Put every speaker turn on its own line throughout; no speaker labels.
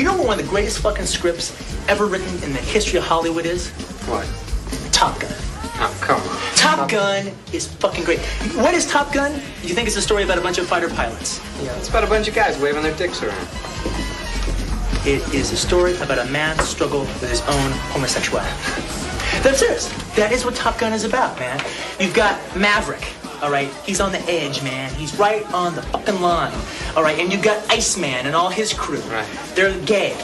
You know what one of the greatest fucking scripts ever written in the history of Hollywood is?
What?
Top Gun.
Oh, come on.
Top Gun is fucking great. What is Top Gun? You think it's a story about a bunch of fighter pilots?
Yeah, it's about a bunch of guys waving their dicks around.
It is a story about a man's struggle with his own homosexuality. That's serious. That is what Top Gun is about, man. You've got Maverick, all right? He's on the edge, man. He's right on the fucking line, all right? And you've got Iceman and all his crew.
Right.
They're gay.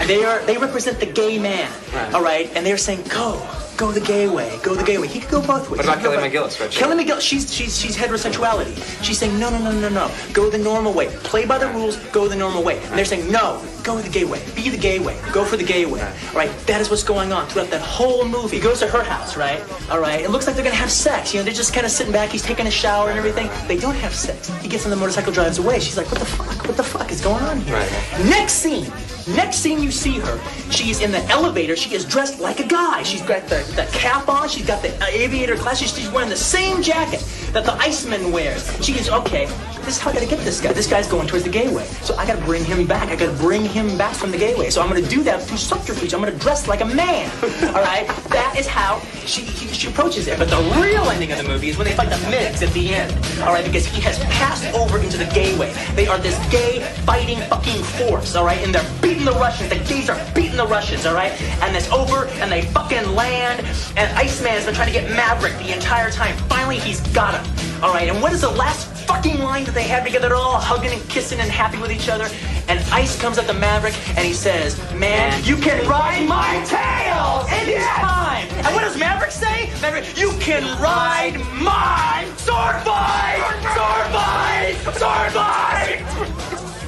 And they are they represent the gay man,
Right.
all right? And they're saying, go, go the gay way, go the gay way. He could go both ways.
What about
He could go
Kelly McGillis, right?
Kelly McGill, she's she's she's heterosexuality. She's saying no, no, no, no, no. Go the normal way. Play by the rules. Go the normal way. And they're saying no. Go the gay way. Be the gay way. Go for the gay way. All right. That is what's going on throughout that whole movie. He goes to her house, right? All right. It looks like they're gonna have sex. You know, they're just kind of sitting back. He's taking a shower and everything. They don't have sex. He gets on the motorcycle, drives away. She's like, what the fuck? What the fuck is going on here?
Right.
Next scene. Next scene you see her, she's in the elevator. She is dressed like a guy. She's got the, the cap on. She's got the aviator glasses. She's wearing the same jacket that the Iceman wears. She is okay. This is how I gotta get this guy. This guy's going towards the gay way. So I gotta bring him back. I gotta bring him back from the gay way. So I'm gonna do that through subterfuge. I'm gonna dress like a man. All right. That is how she he, she approaches it. But the real ending of the movie is when they fight the Migs at the end. All right, because he has passed over into the gay way. They are this gay fighting fucking force. All right, and they're beating the Russians. The gays are beating the Russians. All right, and it's over, and they fucking land. And Iceman's been trying to get Maverick the entire time. Finally, he's got him. All right, and what is the last fucking line that they have together? They're all hugging and kissing and happy with each other. And Ice comes up to Maverick and he says, "Man, you can ride my tail anytime." And what does Maverick say? Maverick, "You can ride my sword fight, sword fight, sword fight."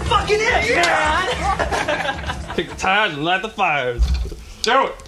Fucking it, man.
Pick the tires and light the fires. Do it.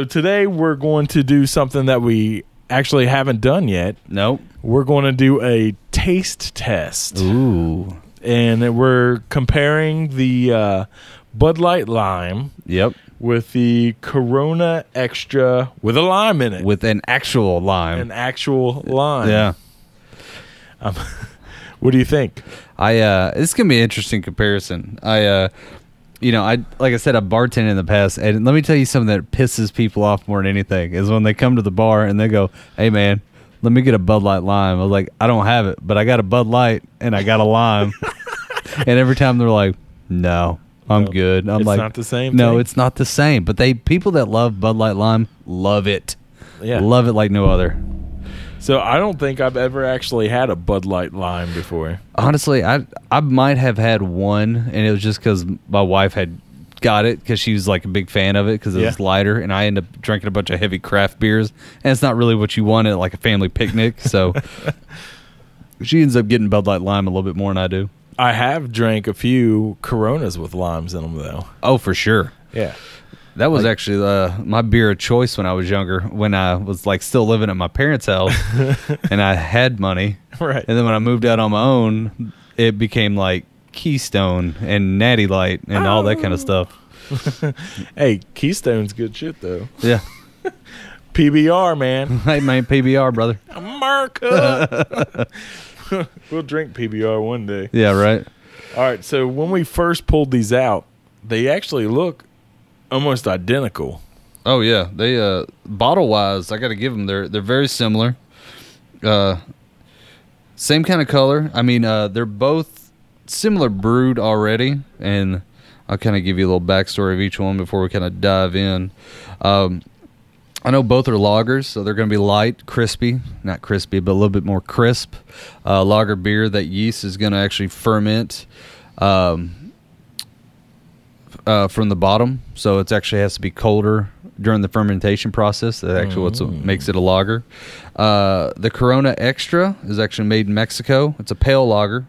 So today we're going to do something that we actually haven't done yet.
Nope.
We're going to do a taste test,
Ooh.
and we're comparing the uh, Bud Light Lime
Yep.
with the Corona Extra with a lime in it,
With an actual lime.
an actual lime.
yeah.
What do you think?
I uh this can be an interesting comparison. I uh you know, I like I said, I bartended in the past, and let me tell you something that pisses people off more than anything is when they come to the bar and they go, "Hey, man, let me get a Bud Light lime." I was like, "I don't have it, but I got a Bud Light and I got a lime." and every time they're like, "No, I'm
No,
good." I'm
it's
like,
not the same
No,
thing?
it's not the same. But they people that love Bud Light lime love it.
Yeah.
love it like no other.
So I don't think I've ever actually had a Bud Light Lime before.
Honestly, I I might have had one, and it was just because my wife had got it because she was like a big fan of it because it
Yeah.
was lighter, and I ended up drinking a bunch of heavy craft beers, and it's not really what you want at like a family picnic. So she ends up getting Bud Light Lime a little bit more than I do.
I have drank a few Coronas with limes in them, though.
Oh, for sure.
Yeah.
That was actually uh, my beer of choice when I was younger. When I was like still living at my parents' house, and I had money.
Right.
And then when I moved out on my own, it became like Keystone and Natty Light and all that kind of stuff.
Hey, Keystone's good shit, though.
Yeah.
PBR, man.
Hey man, PBR brother.
America. we'll drink PBR one day.
Yeah, right.
All right. So when we first pulled these out, they actually look almost identical.
Oh yeah, they uh bottle wise, I got to give them they're they're very similar. Uh same kind of color. I mean, uh they're both similar brewed already and I'll kind of give you a little backstory of each one before we kind of dive in. Um I know both are lagers, so they're going to be light, crispy, not crispy, but a little bit more crisp. Uh, lager beer that yeast is going to actually ferment um, uh, from the bottom, so it actually has to be colder during the fermentation process. That actually what's what makes it a lager. Uh, the Corona Extra is actually made in Mexico. It's a pale lager.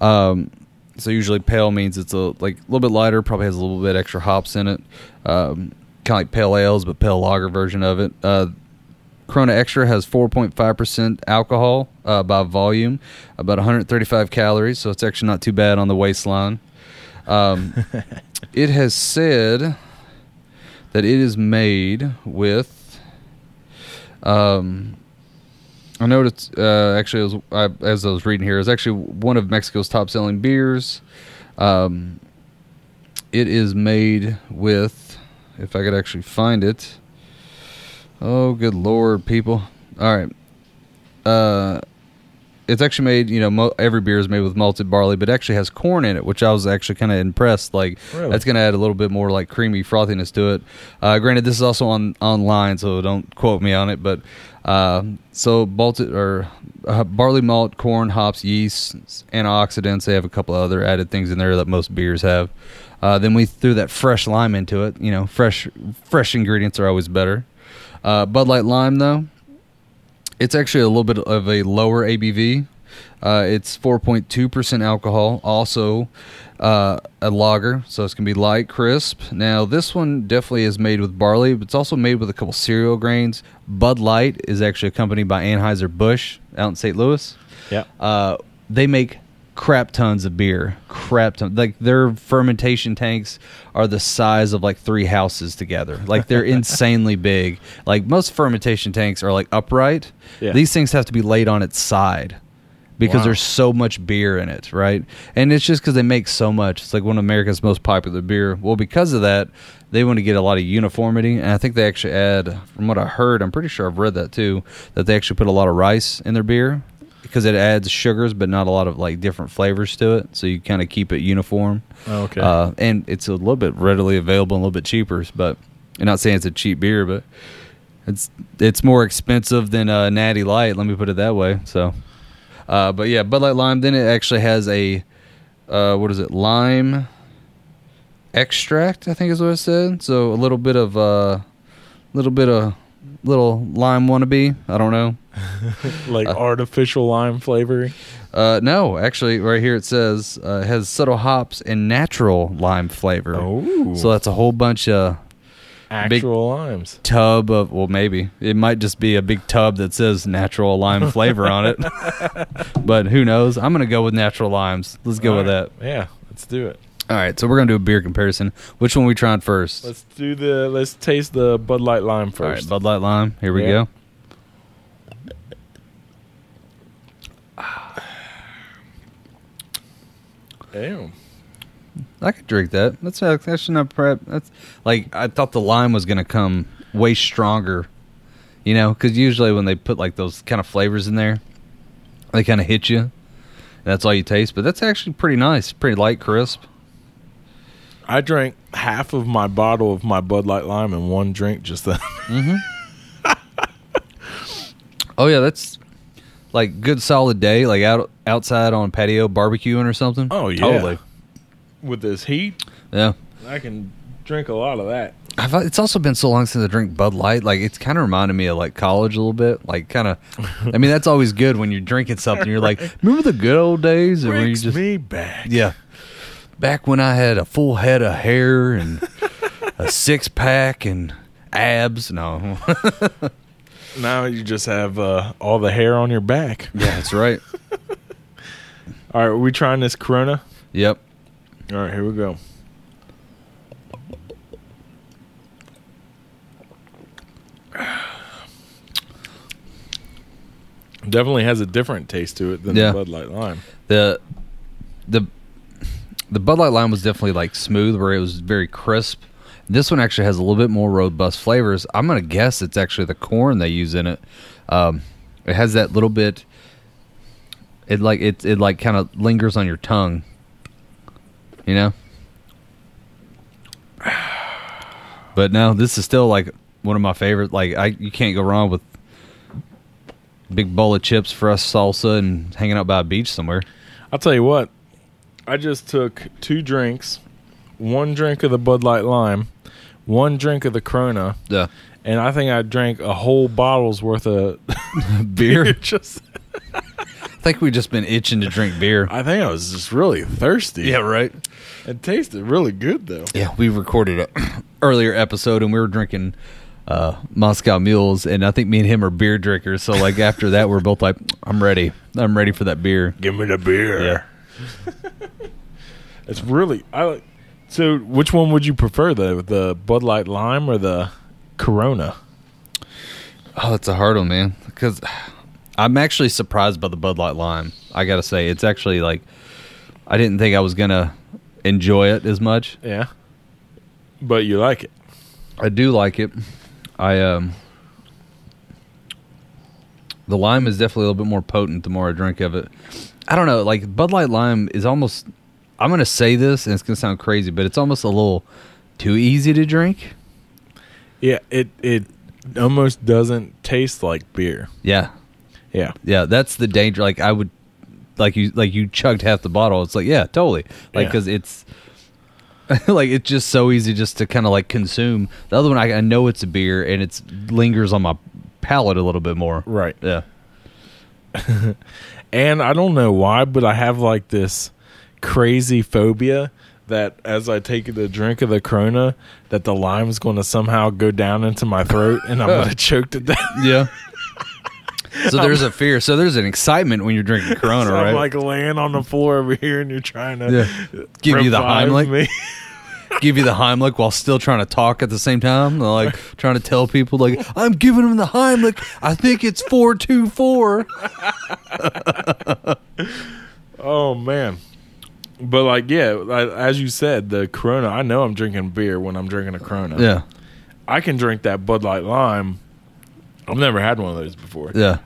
Um, so usually pale means it's a like a little bit lighter, probably has a little bit extra hops in it. Um, kind of like pale ales, but pale lager version of it. Uh, Corona Extra has 4.5% alcohol uh, by volume, about 135 calories, so it's actually not too bad on the waistline. Um, it has said that it is made with. Um, I noticed uh, actually, I, as I was reading here, it's actually one of Mexico's top selling beers. Um, it is made with, if I could actually find it. Oh, good lord, people! All right, uh, it's actually made. You know, mo- every beer is made with malted barley, but it actually has corn in it, which I was actually kind of impressed. Like
Really?
that's going to add a little bit more like creamy frothiness to it. Uh, granted, this is also on online, so don't quote me on it. But uh, so malted or uh, barley malt, corn, hops, yeast, antioxidants. They have a couple of other added things in there that most beers have. Uh, then we threw that fresh lime into it. You know, fresh fresh ingredients are always better. Uh, Bud Light Lime though, it's actually a little bit of a lower ABV. Uh, it's 4.2% alcohol, also uh, a lager, so it's going to be light, crisp. Now, this one definitely is made with barley, but it's also made with a couple cereal grains. Bud Light is actually accompanied by Anheuser-Busch out in St. Louis.
Yeah.
Uh, they make crap tons of beer. Crap ton. Like their fermentation tanks are the size of like three houses together. Like they're insanely big. Like most fermentation tanks are like upright.
Yeah.
These things have to be laid on its side because
Wow.
there's so much beer in it, right? And it's just because they make so much. It's like one of America's most popular beer. Well, because of that, they want to get a lot of uniformity, and I think they actually add, from what I heard, I'm pretty sure I've read that too, that they actually put a lot of rice in their beer because it adds sugars, but not a lot of like different flavors to it. So you kind of keep it uniform.
Okay.
Uh, and it's a little bit readily available and a little bit cheaper, but I'm not saying it's a cheap beer, but it's it's more expensive than uh, Natty Light. Let me put it that way. So, uh, but yeah, Bud Light Lime. Then it actually has a uh, what is it? Lime extract, I think is what it said. So a little bit of a uh, little bit of little lime wannabe. I don't know.
like artificial lime flavoring.
Uh, no, actually, right here it says uh, has subtle hops and natural lime flavor.
Oh.
so that's a whole bunch of
Actual limes.
tub of well, maybe it might just be a big tub that says natural lime flavor on it. but who knows? I'm gonna go with natural limes. Let's go with that.
Yeah, let's do it.
All right, so we're gonna do a beer comparison. Which one we trying first?
Let's do the. Let's taste the Bud Light lime
All right,
first.
Bud Light Lime. Here we
Yeah.
go.
Damn.
I could drink that. That's actually not prep. That's like I thought the lime was gonna come way stronger, you know, because usually when they put like those kind of flavors in there, they kind of hit you. And that's all you taste. But that's actually pretty nice, pretty light, crisp.
I drank half of my bottle of my Bud Light lime in one drink just then. Mm-hmm.
Oh yeah, that's like good solid day, like out outside on patio barbecuing or something.
Oh, yeah.
totally.
With this heat,
Yeah.
I can drink a lot of that.
I've, it's also been so long since I drink Bud Light. Like it's kind of reminded me of like college a little bit. Like kind of, I mean that's always good when you're drinking something. You're like, remember the good old days, and where you
Brings
just
me back.
yeah, back when I had a full head of hair and a six pack and abs. No,
Now you just have uh, all the hair on your back.
yeah, that's right.
All right, are we trying this Corona?
Yep.
All right, here we go. Definitely has a different taste to it than
Yeah.
the Bud Light Lime.
the the the Bud Light Lime was definitely like smooth, where it was very crisp. This one actually has a little bit more robust flavors. I'm gonna guess it's actually the corn they use in it. Um, it has that little bit. It like it it like kind of lingers on your tongue. You know. But no, this is still like one of my favorite. Like I, you can't go wrong with big bowl of chips, fresh salsa, and hanging out by a beach somewhere.
I'll tell you what. I just took two drinks, one drink of the Bud Light Lime, one drink of the Corona,
Yeah.
and I think I drank a whole bottle's worth of
beer.
just
I think we just been itching to drink beer.
I think I was just really thirsty.
Yeah, right.
It tasted really good though.
Yeah, we recorded a earlier episode and we were drinking uh, Moscow Mules, and I think me and him are beer drinkers. So like after that, we're both like, "I'm ready. I'm ready for that beer."
Give me the beer. it's really I like. So, which one would you prefer, the the Bud Light Lime or the Corona?
Oh, that's a hard one, man. Because I'm actually surprised by the Bud Light Lime. I gotta say, it's actually like I didn't think I was gonna enjoy it as much.
Yeah, but you like it.
I do like it. I um the lime is definitely a little bit more potent the more I drink of it. I don't know, like Bud Light Lime is almost I'm gonna say this and it's gonna sound crazy, but it's almost a little too easy to drink.
Yeah, it it almost doesn't taste like beer.
Yeah.
Yeah,
Yeah, that's the danger. Like I would like you like you chugged half the bottle. It's like, yeah, totally. Like
Yeah.
cuz it's like it's just so easy just to kind of like consume. The other one I, I know it's a beer and it's lingers on my palate a little bit more.
right.
Yeah.
And I don't know why, but I have like this crazy phobia that as I take the drink of the Corona, that the lime's going to somehow go down into my throat and I'm going to choke to death.
Yeah. So there's a fear. So there's an excitement when you're drinking Corona,
So
right?
I'm like laying on the floor over here, and you're trying to
Yeah. Give you the Heimlich?
me.
Give you the Heimlich while still trying to talk at the same time, like trying to tell people, like I'm giving them the Heimlich. I think it's four two four.
Oh man, but like yeah, like, as you said, the Corona. I know I'm drinking beer when I'm drinking a Corona.
Yeah,
I can drink that Bud Light Lime. I've never had one of those before.
yeah.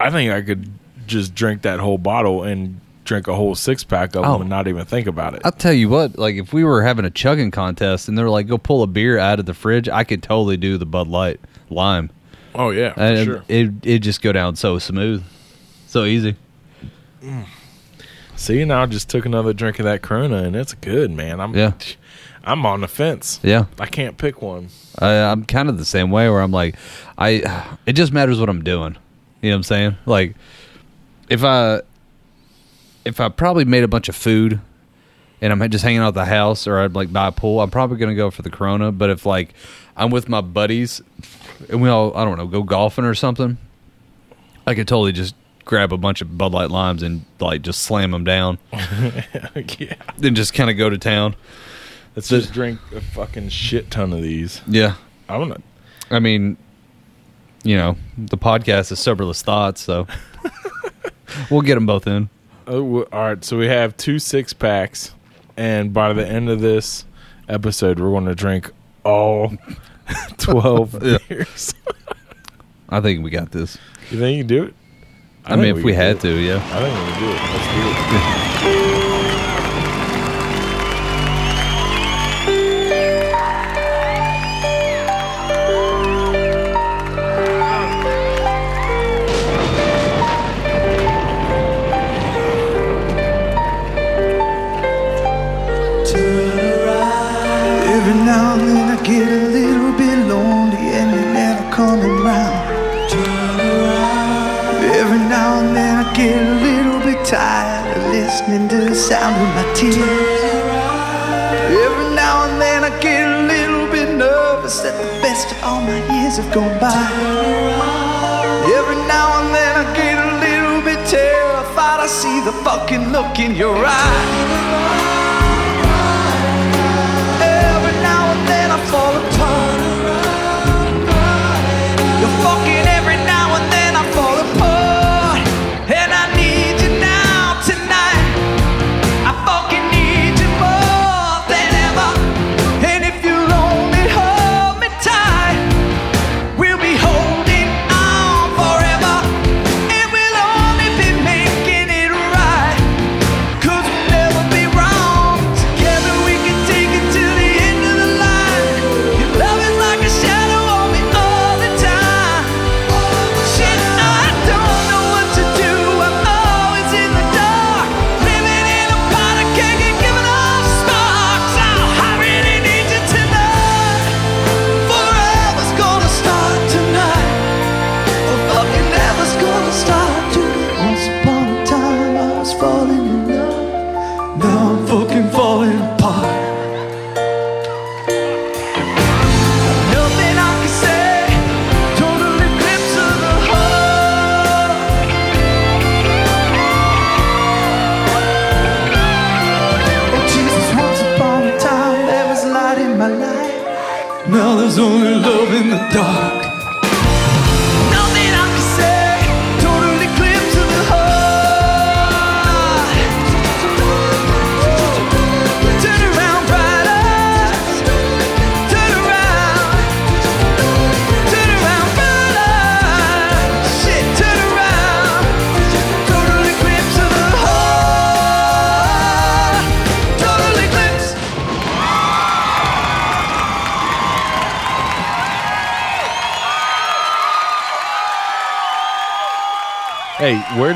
I think I could just drink that whole bottle and drink a whole six pack of
Oh.
them and not even think about it.
I'll tell you what, like if we were having a chugging contest and they're like, go pull a beer out of the fridge, I could totally do the Bud Light lime.
oh yeah, for
And
sure.
it it just go down so smooth, so easy. Mm.
See, now I just took another drink of that Corona and it's good, man. I'm
Yeah.
I'm on the fence.
Yeah.
I can't pick one.
I, I'm kind of the same way where I'm like, I it just matters what I'm doing. You know what I'm saying? Like, if I if I probably made a bunch of food and I'm just hanging out at the house or I'd like buy a pool, I'm probably gonna go for the Corona. But if like I'm with my buddies and we all I don't know go golfing or something, I could totally just grab a bunch of Bud Light limes and like just slam them down,
yeah.
then just kind of go to town.
Let's just drink a fucking shit ton of these.
Yeah,
I'm gonna.
I mean, you know, the podcast is soberless thoughts, so we'll get them both in.
Oh, all right. So we have two six packs, and by the end of this episode, we're going to drink all twelve beers.
I think we got this.
you think you can do it?
I, mean, if we
can
had
do
to, yeah.
I think we do it. Let's do it.
listening to the sound of my tears. Every now and then I get a little bit nervous that the best of all my years have gone by. Every now and then I get a little bit terrified. I see the fucking look in your eye.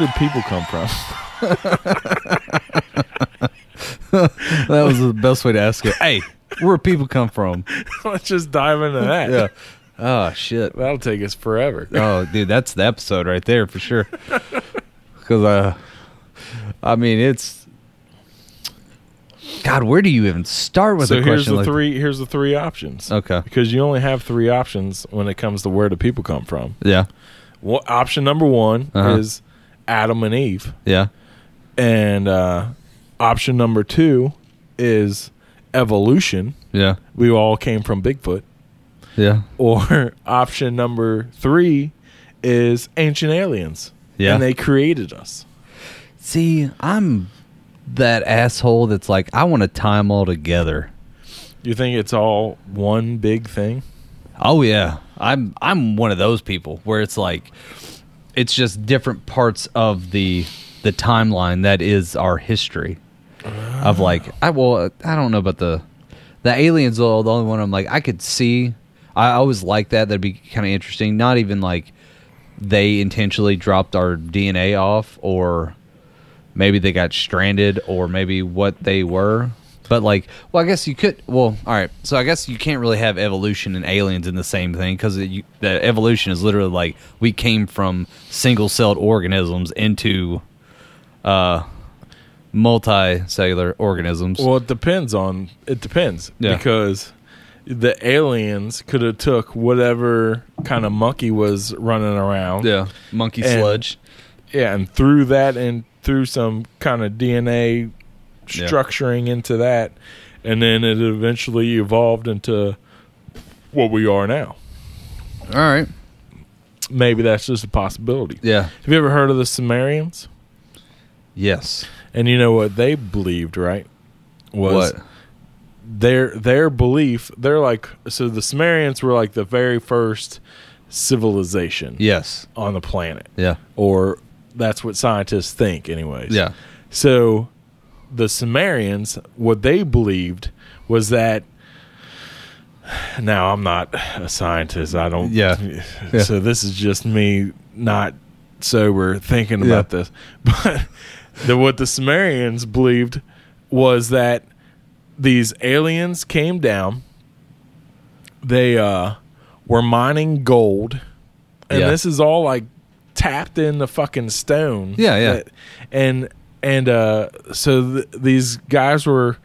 Did people come from?
That was the best way to ask it. Hey, where people come from?
Let's just dive into that.
Yeah. Oh shit.
That'll take us forever.
Oh, dude, that's the episode right there for sure. Because uh, I mean, it's God. Where do you even start with
so
a
here's
question
the
like?
three. Here's the three options.
Okay.
Because you only have three options when it comes to where do people come from.
Yeah.
Well, option number one
Uh-huh.
is Adam and Eve,
Yeah.
and uh, option number two is evolution.
Yeah.
We all came from Bigfoot.
Yeah.
Or option number three is ancient aliens.
Yeah.
and they created us.
See, I'm that asshole that's like, I want to tie them all together.
You think it's all one big thing?
Oh yeah, I'm I'm one of those people where it's like it's just different parts of the the timeline that is our history of like I well I don't know about the the aliens are the only one I'm like I could see I always like that that'd be kind of interesting. Not even like they intentionally dropped our DNA off or maybe they got stranded or maybe what they were But like, well, I guess you could. Well, all right. So I guess you can't really have evolution and aliens in the same thing because the evolution is literally like we came from single-celled organisms into uh, multicellular organisms.
Well, it depends on it depends
Yeah.
because the aliens could have took whatever kind of monkey was running around.
yeah, monkey
And-
sludge.
Yeah, and threw that and threw some kind of DNA
Yeah.
structuring into that, and then it eventually evolved into what we are now.
All right.
Maybe that's just a possibility.
Yeah.
Have you ever heard of the Sumerians?
Yes.
And you know what they believed, right? Was
what?
their their belief they're like so the Sumerians were like the very first civilization
Yes.
on the planet.
Yeah.
Or that's what scientists think anyways.
Yeah.
So the Sumerians what they believed was that now I'm not a scientist. I don't
Yeah. Yeah.
So this is just me not sober thinking about this. But the, what the Sumerians believed was that these aliens came down. They uh, were mining gold, and
Yeah.
this is all like tapped in the fucking stone.
Yeah, yeah.
That- and and uh, so th- these guys were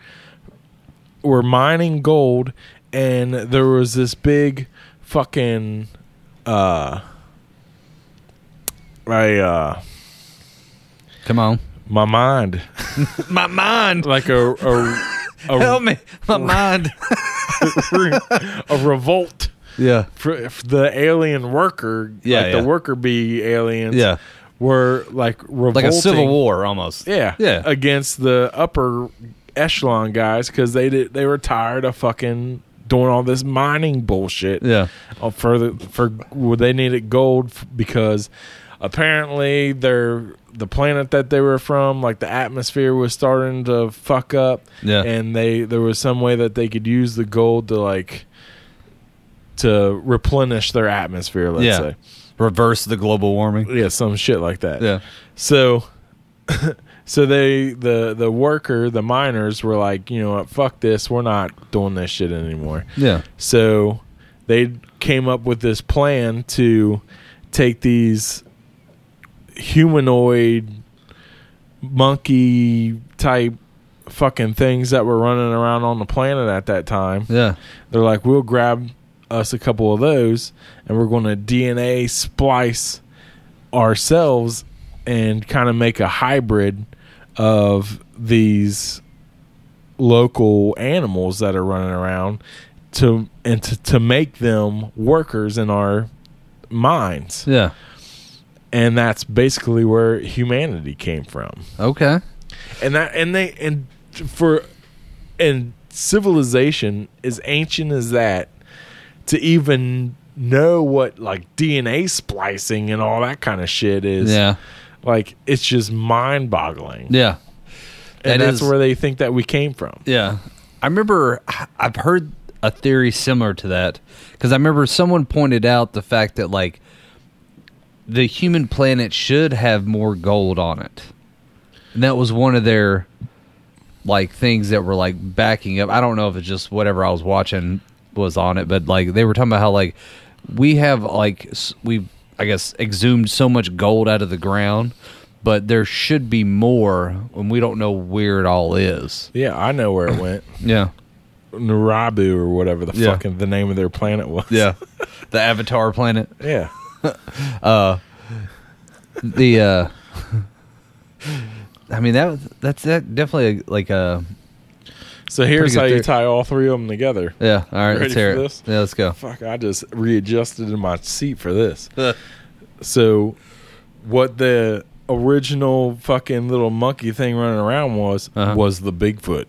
were mining gold, and there was this big fucking uh, I uh,
Come on.
my mind
My mind.
like a a, a,
Help me. My mind.
a revolt.
yeah.
for, for the alien worker,
Yeah,
like
yeah.
the worker bee aliens,
Yeah.
Were like revolting,
Like a civil war almost.
yeah,
Yeah.
against the upper echelon guys because they did they were tired of fucking doing all this mining bullshit.
Yeah.
uh, for the for well, they needed gold because apparently they're the planet that they were from like the atmosphere was starting to fuck up
Yeah.
and they there was some way that they could use the gold to like to replenish their atmosphere let's
yeah.
say
Reverse the global warming.
yeah some shit like that
Yeah.
so so they the the worker the miners were like you know what fuck this we're not doing this shit anymore
Yeah.
so they came up with this plan to take these humanoid monkey type fucking things that were running around on the planet at that time.
Yeah.
They're like, we'll grab us a couple of those and we're going to DNA splice ourselves and kind of make a hybrid of these local animals that are running around to and to, to make them workers in our minds
Yeah.
and that's basically where humanity came from
Okay.
and that and they and for and civilization as ancient as that to even know what like DNA splicing and all that kind of shit is
Yeah.
like it's just mind boggling
Yeah.
and
That
that's
is-
where they think that we came from
Yeah. I remember I've heard a theory similar to that because I remember someone pointed out the fact that like the human planet should have more gold on it. And that was one of their like things that were like backing up. I don't know if it's just whatever I was watching was on it, but like they were talking about how like we have like we I guess exhumed so much gold out of the ground, but there should be more and we don't know where it all is.
yeah I know where it went
Yeah.
Nibiru or whatever the
Yeah.
fucking the name of their planet was
Yeah. the Avatar planet.
yeah uh
The uh I mean that that's that definitely like a
so here's how you
theory.
tie all three of them together
yeah, all right,
Ready
let's hear
for
it.
this?
Yeah, let's go.
fuck I just readjusted in my seat for this So, what the original fucking little monkey thing running around was
Uh-huh.
was the Bigfoot.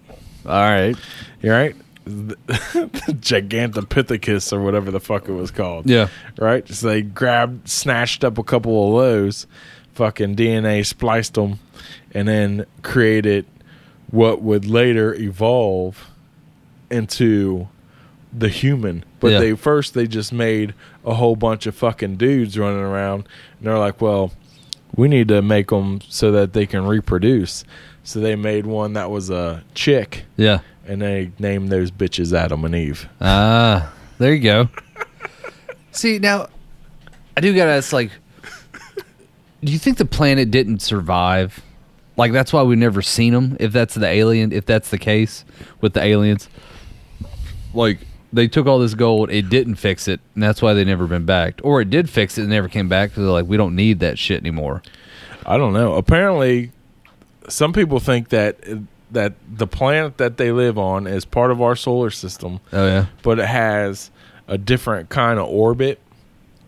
All right.
You right? The, the Gigantopithecus or whatever the fuck it was called.
Yeah.
Right. So they grabbed, snatched up a couple of those, fucking DNA spliced them, and then created what would later evolve into the human. But
Yeah.
they first they just made a whole bunch of fucking dudes running around, and they're like, "Well, we need to make them so that they can reproduce." So they made one that was a chick,
Yeah.
and they named those bitches Adam and Eve.
Ah, there you go. See now, I do gotta ask. Like, do you think the planet didn't survive? Like that's why we've never seen them. If that's the alien, if that's the case with the aliens, like they took all this gold, it didn't fix it, and that's why they never been backed. Or it did fix it and never came back because they're like, we don't need that shit anymore.
I don't know. Apparently, some people think that that the planet that they live on is part of our solar system,
Oh yeah,
but it has a different kind of orbit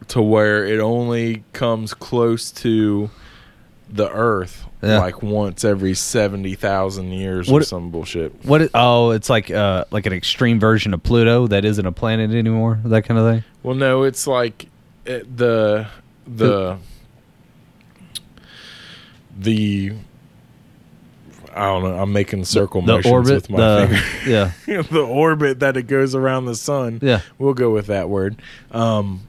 to where it only comes close to the Earth
Yeah.
like once every seventy thousand years or some bullshit.
what? Is, oh, it's like uh like an extreme version of Pluto that isn't a planet anymore. That kind of thing.
Well, no, it's like it, the the the I don't know. I'm making circle
The
motions
orbit,
with my
the
finger.
yeah,
the orbit that it goes around the sun.
Yeah.
we'll go with that word. Um,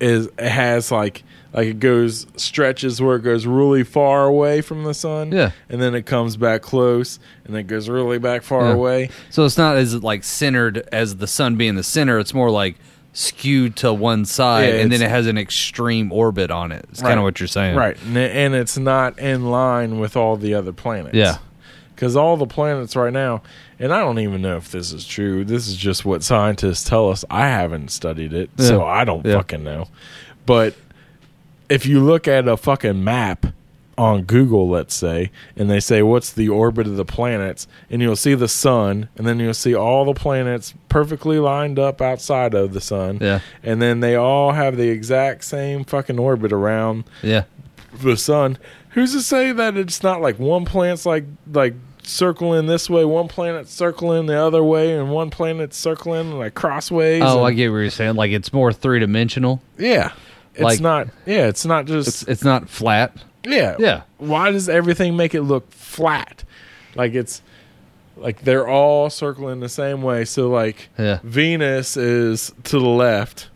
is it has like like it goes stretches where it goes really far away from the sun.
Yeah.
and then it comes back close, and then it goes really back far
Yeah.
away.
So it's not as like centered as the sun being the center. It's more like skewed to one side,
Yeah,
and then it has an extreme orbit on it. It's kind of what you're saying,
Right, and, it- and it's not in line with all the other planets.
Yeah.
because all the planets right now, and I don't even know if this is true. This is just what scientists tell us. I haven't studied it, so I don't
Yeah.
fucking know. But if you look at a fucking map on Google, let's say, and they say what's the orbit of the planets, and you'll see the sun, and then you'll see all the planets perfectly lined up outside of the sun.
Yeah.
And then they all have the exact same fucking orbit around
Yeah,
the sun. Who's to say that it's not like one planet's like like circling this way, one planet's circling the other way, and one planet's circling like crossways?
Oh, I get what you're saying. Like it's more three dimensional.
yeah. It's
like-
not. Yeah, it's not just.
It's it's not flat.
yeah,
yeah.
Why does everything make it look flat? Like it's like they're all circling the same way. So like
Yeah.
Venus is to the left,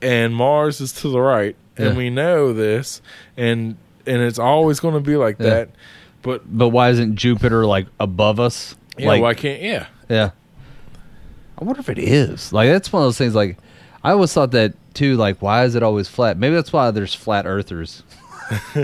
and Mars is to the right, and
Yeah.
we know this, and and it's always going to be like
Yeah.
that. But
But why isn't Jupiter like above us?
Yeah,
like
why can't yeah?
yeah. I wonder if it is. Like that's one of those things. Like I always thought that too. Like why is it always flat? Maybe that's why there's flat earthers.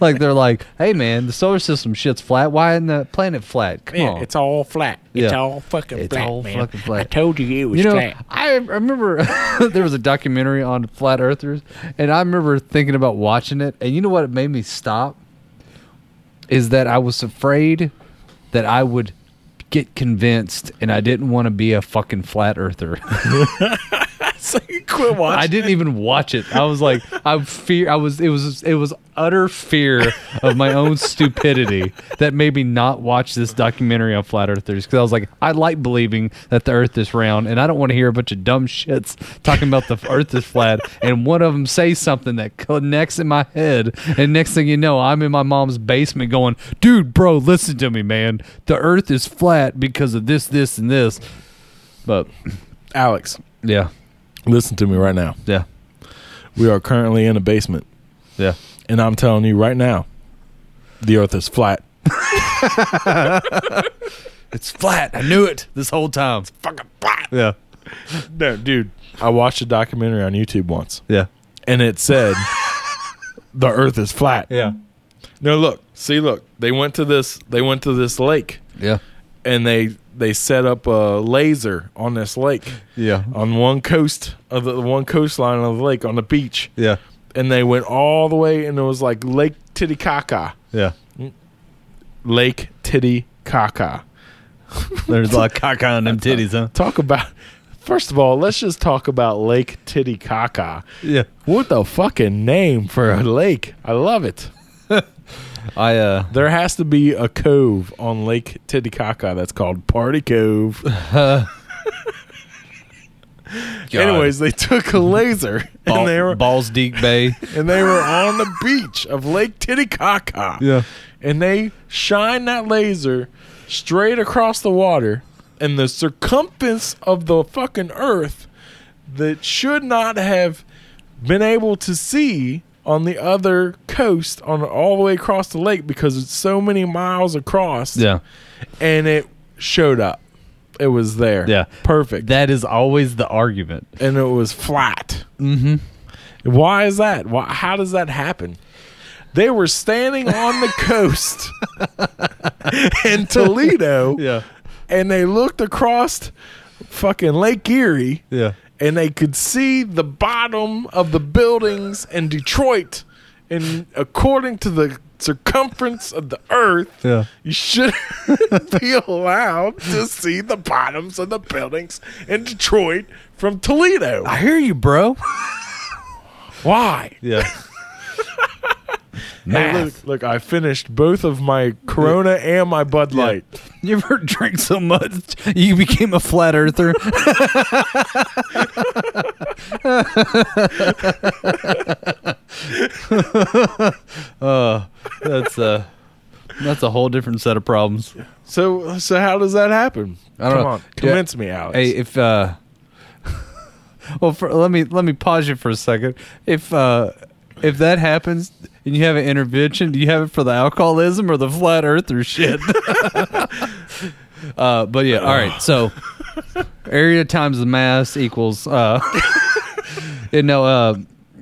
like they're like, hey man, the solar system shit's flat. Why isn't the planet flat? Come
Yeah,
on.
it's all flat. It's
Yeah.
all fucking
It's
flat,
all
man.
fucking flat.
I told you it was
you know,
flat.
I, I remember there was a documentary on flat earthers, and I remember thinking about watching it. And you know what? It made me stop. Is that I was afraid that I would get convinced, and I didn't want to be a fucking flat earther.
So you quit watching.
I didn't even watch it. I was like, I fear. I was. It was. It was utter fear of my own stupidity that made me not watch this documentary on flat earthers because I was like, I like believing that the Earth is round, and I don't want to hear a bunch of dumb shits talking about the Earth is flat, and one of them say something that connects in my head, and next thing you know, I'm in my mom's basement going, dude, bro, listen to me, man. The Earth is flat because of this, this, and this. But
Alex,
yeah,
listen to me right now.
yeah,
We are currently in a basement,
yeah.
and I'm telling you right now, the Earth is flat.
It's flat. I knew it this whole time.
It's fucking flat.
Yeah.
No, dude. I watched a documentary on YouTube once,
Yeah.
and it said the Earth is flat.
Yeah.
No, look, see, look. They went to this. They went to this lake,
Yeah.
and they they set up a laser on this lake
Yeah.
on one coast of the one coastline of the lake on the beach,
Yeah.
and they went all the way, and it was like Lake Titicaca,
Yeah.
Lake Titicaca.
There's a lot of caca on them titties, huh?
Talk about. First of all, let's just talk about Lake Titicaca.
Yeah.
What the fucking name for a lake? I love it.
I uh
There has to be a cove on Lake Titicaca that's called Party Cove. Anyways, they took a laser
ball,
and they were
balls deep bay.
and they were on the beach of Lake Titicaca.
Yeah.
And they shine that laser straight across the water and the circumference of the fucking earth that should not have been able to see on the other coast on all the way across the lake because it's so many miles across
Yeah.
and it showed up. It was there.
Yeah.
Perfect.
That is always the argument.
and it was flat. Mm-hmm. Why is that? Why, how does that happen? They were standing on the coast in Toledo,
Yeah.
and they looked across fucking Lake Erie,
Yeah.
And they could see the bottom of the buildings in Detroit. And according to the circumference of the earth,
Yeah.
you shouldn't be allowed to see the bottoms of the buildings in Detroit from Toledo.
I hear you, bro.
Why?
Yeah.
Hey, look, look, I finished both of my Corona and my Bud Light.
You ever drink so much you became a flat earther? uh, that's uh that's a whole different set of problems.
So, so how does that happen?
I don't
Come
know.
on, convince me, Alex.
Hey, if uh Well, for, let me let me pause you for a second. If uh if that happens and you have an intervention, do you have it for the alcoholism or the flat earther shit? uh but yeah, all right. So area times the mass equals uh you know uh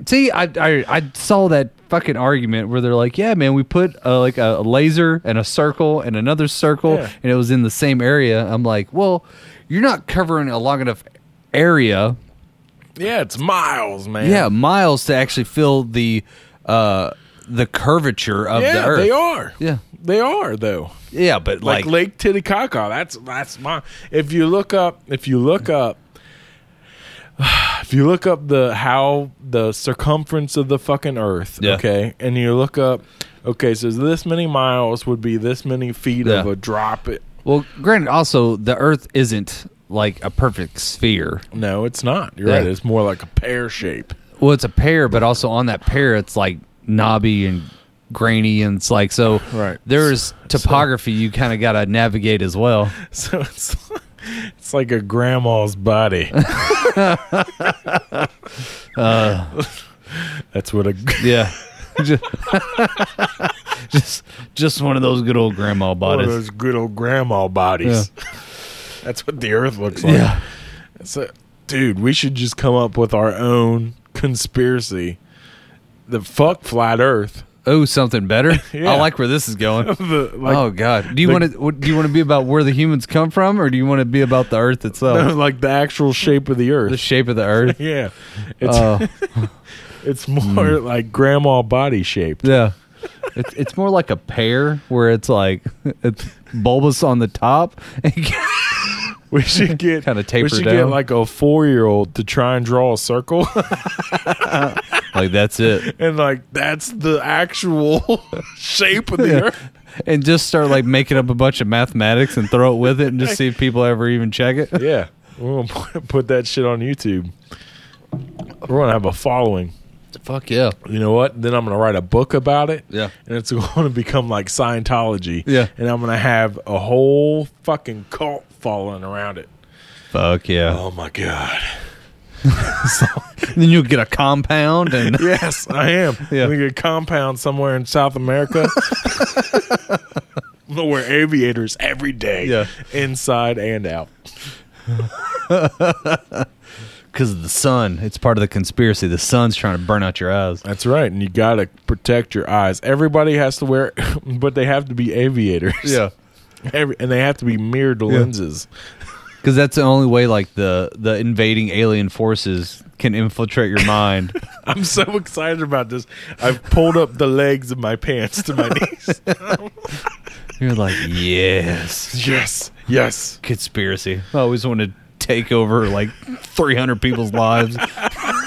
see I, I I saw that fucking argument where they're like, yeah, man, we put uh, like a, laser and a circle and another circle
Yeah.
and it was in the same area. I'm like, well, you're not covering a long enough area,
yeah, it's miles, man.
yeah, miles to actually fill the uh the curvature of
yeah,
the earth.
they are.
Yeah.
they are though.
Yeah, but
Like,
like,
Lake Titicaca. That's that's my. If you look up, if you look up, if you look up the how the circumference of the fucking Earth,
Yeah.
okay, and you look up, okay, so this many miles would be this many feet of a drop. It
well, granted, also the Earth isn't like a perfect sphere.
no, it's not. You're
Yeah.
right. It's more like a pear shape.
Well, it's a pear, but also on that pear, it's like knobby and grainy, and it's like so.
Right.
There's topography you kind of got to navigate as well.
So it's it's like a grandma's body. Uh, that's what a
Yeah. just, just just one of those good old grandma
one of
bodies.
those good old grandma bodies. That's what the Earth looks like.
Yeah.
So, dude, we should just come up with our own conspiracy. The fuck flat Earth.
Oh, something better.
Yeah.
I like where this is going.
The, like,
oh God! Do you want to? Do you want to be about where the humans come from, or do you want to be about the Earth itself,
no, like the actual shape of the Earth.
the shape of the Earth?
yeah, it's
Oh,
it's more hmm. like grandma body shaped.
yeah. It's it's more like a pear where it's like it's bulbous on the top.
We should get
Kinda
We
taper
should
down.
get like a four year old to try and draw a circle,
like that's it.
and like that's the actual shape of the
Yeah.
Earth.
and just start like making up a bunch of mathematics and throw it with it and just see if people ever even check it.
Yeah, we're gonna put- that shit on YouTube. We're gonna have a following.
Fuck yeah.
You know what? Then I'm gonna write a book about it.
Yeah.
and it's going to become like Scientology.
Yeah.
and I'm gonna have a whole fucking cult following around it.
Fuck yeah.
Oh my god.
And then you'll get a compound and
Yes, I am.
Yeah.
I'm gonna get a compound somewhere in South America. I'm wear aviators every day.
Yeah.
inside and out.
because of the sun. It's part of the conspiracy. The sun's trying to burn out your eyes.
That's right, and you gotta protect your eyes. Everybody has to wear, but they have to be aviators. Every, and they have to be mirrored lenses.
because that's the only way like the the invading alien forces can infiltrate your mind.
I'm so excited about this. I've pulled up the legs of my pants to my knees.
You're like, yes,
yes, yes.
conspiracy. I always want to take over like 300 people's lives.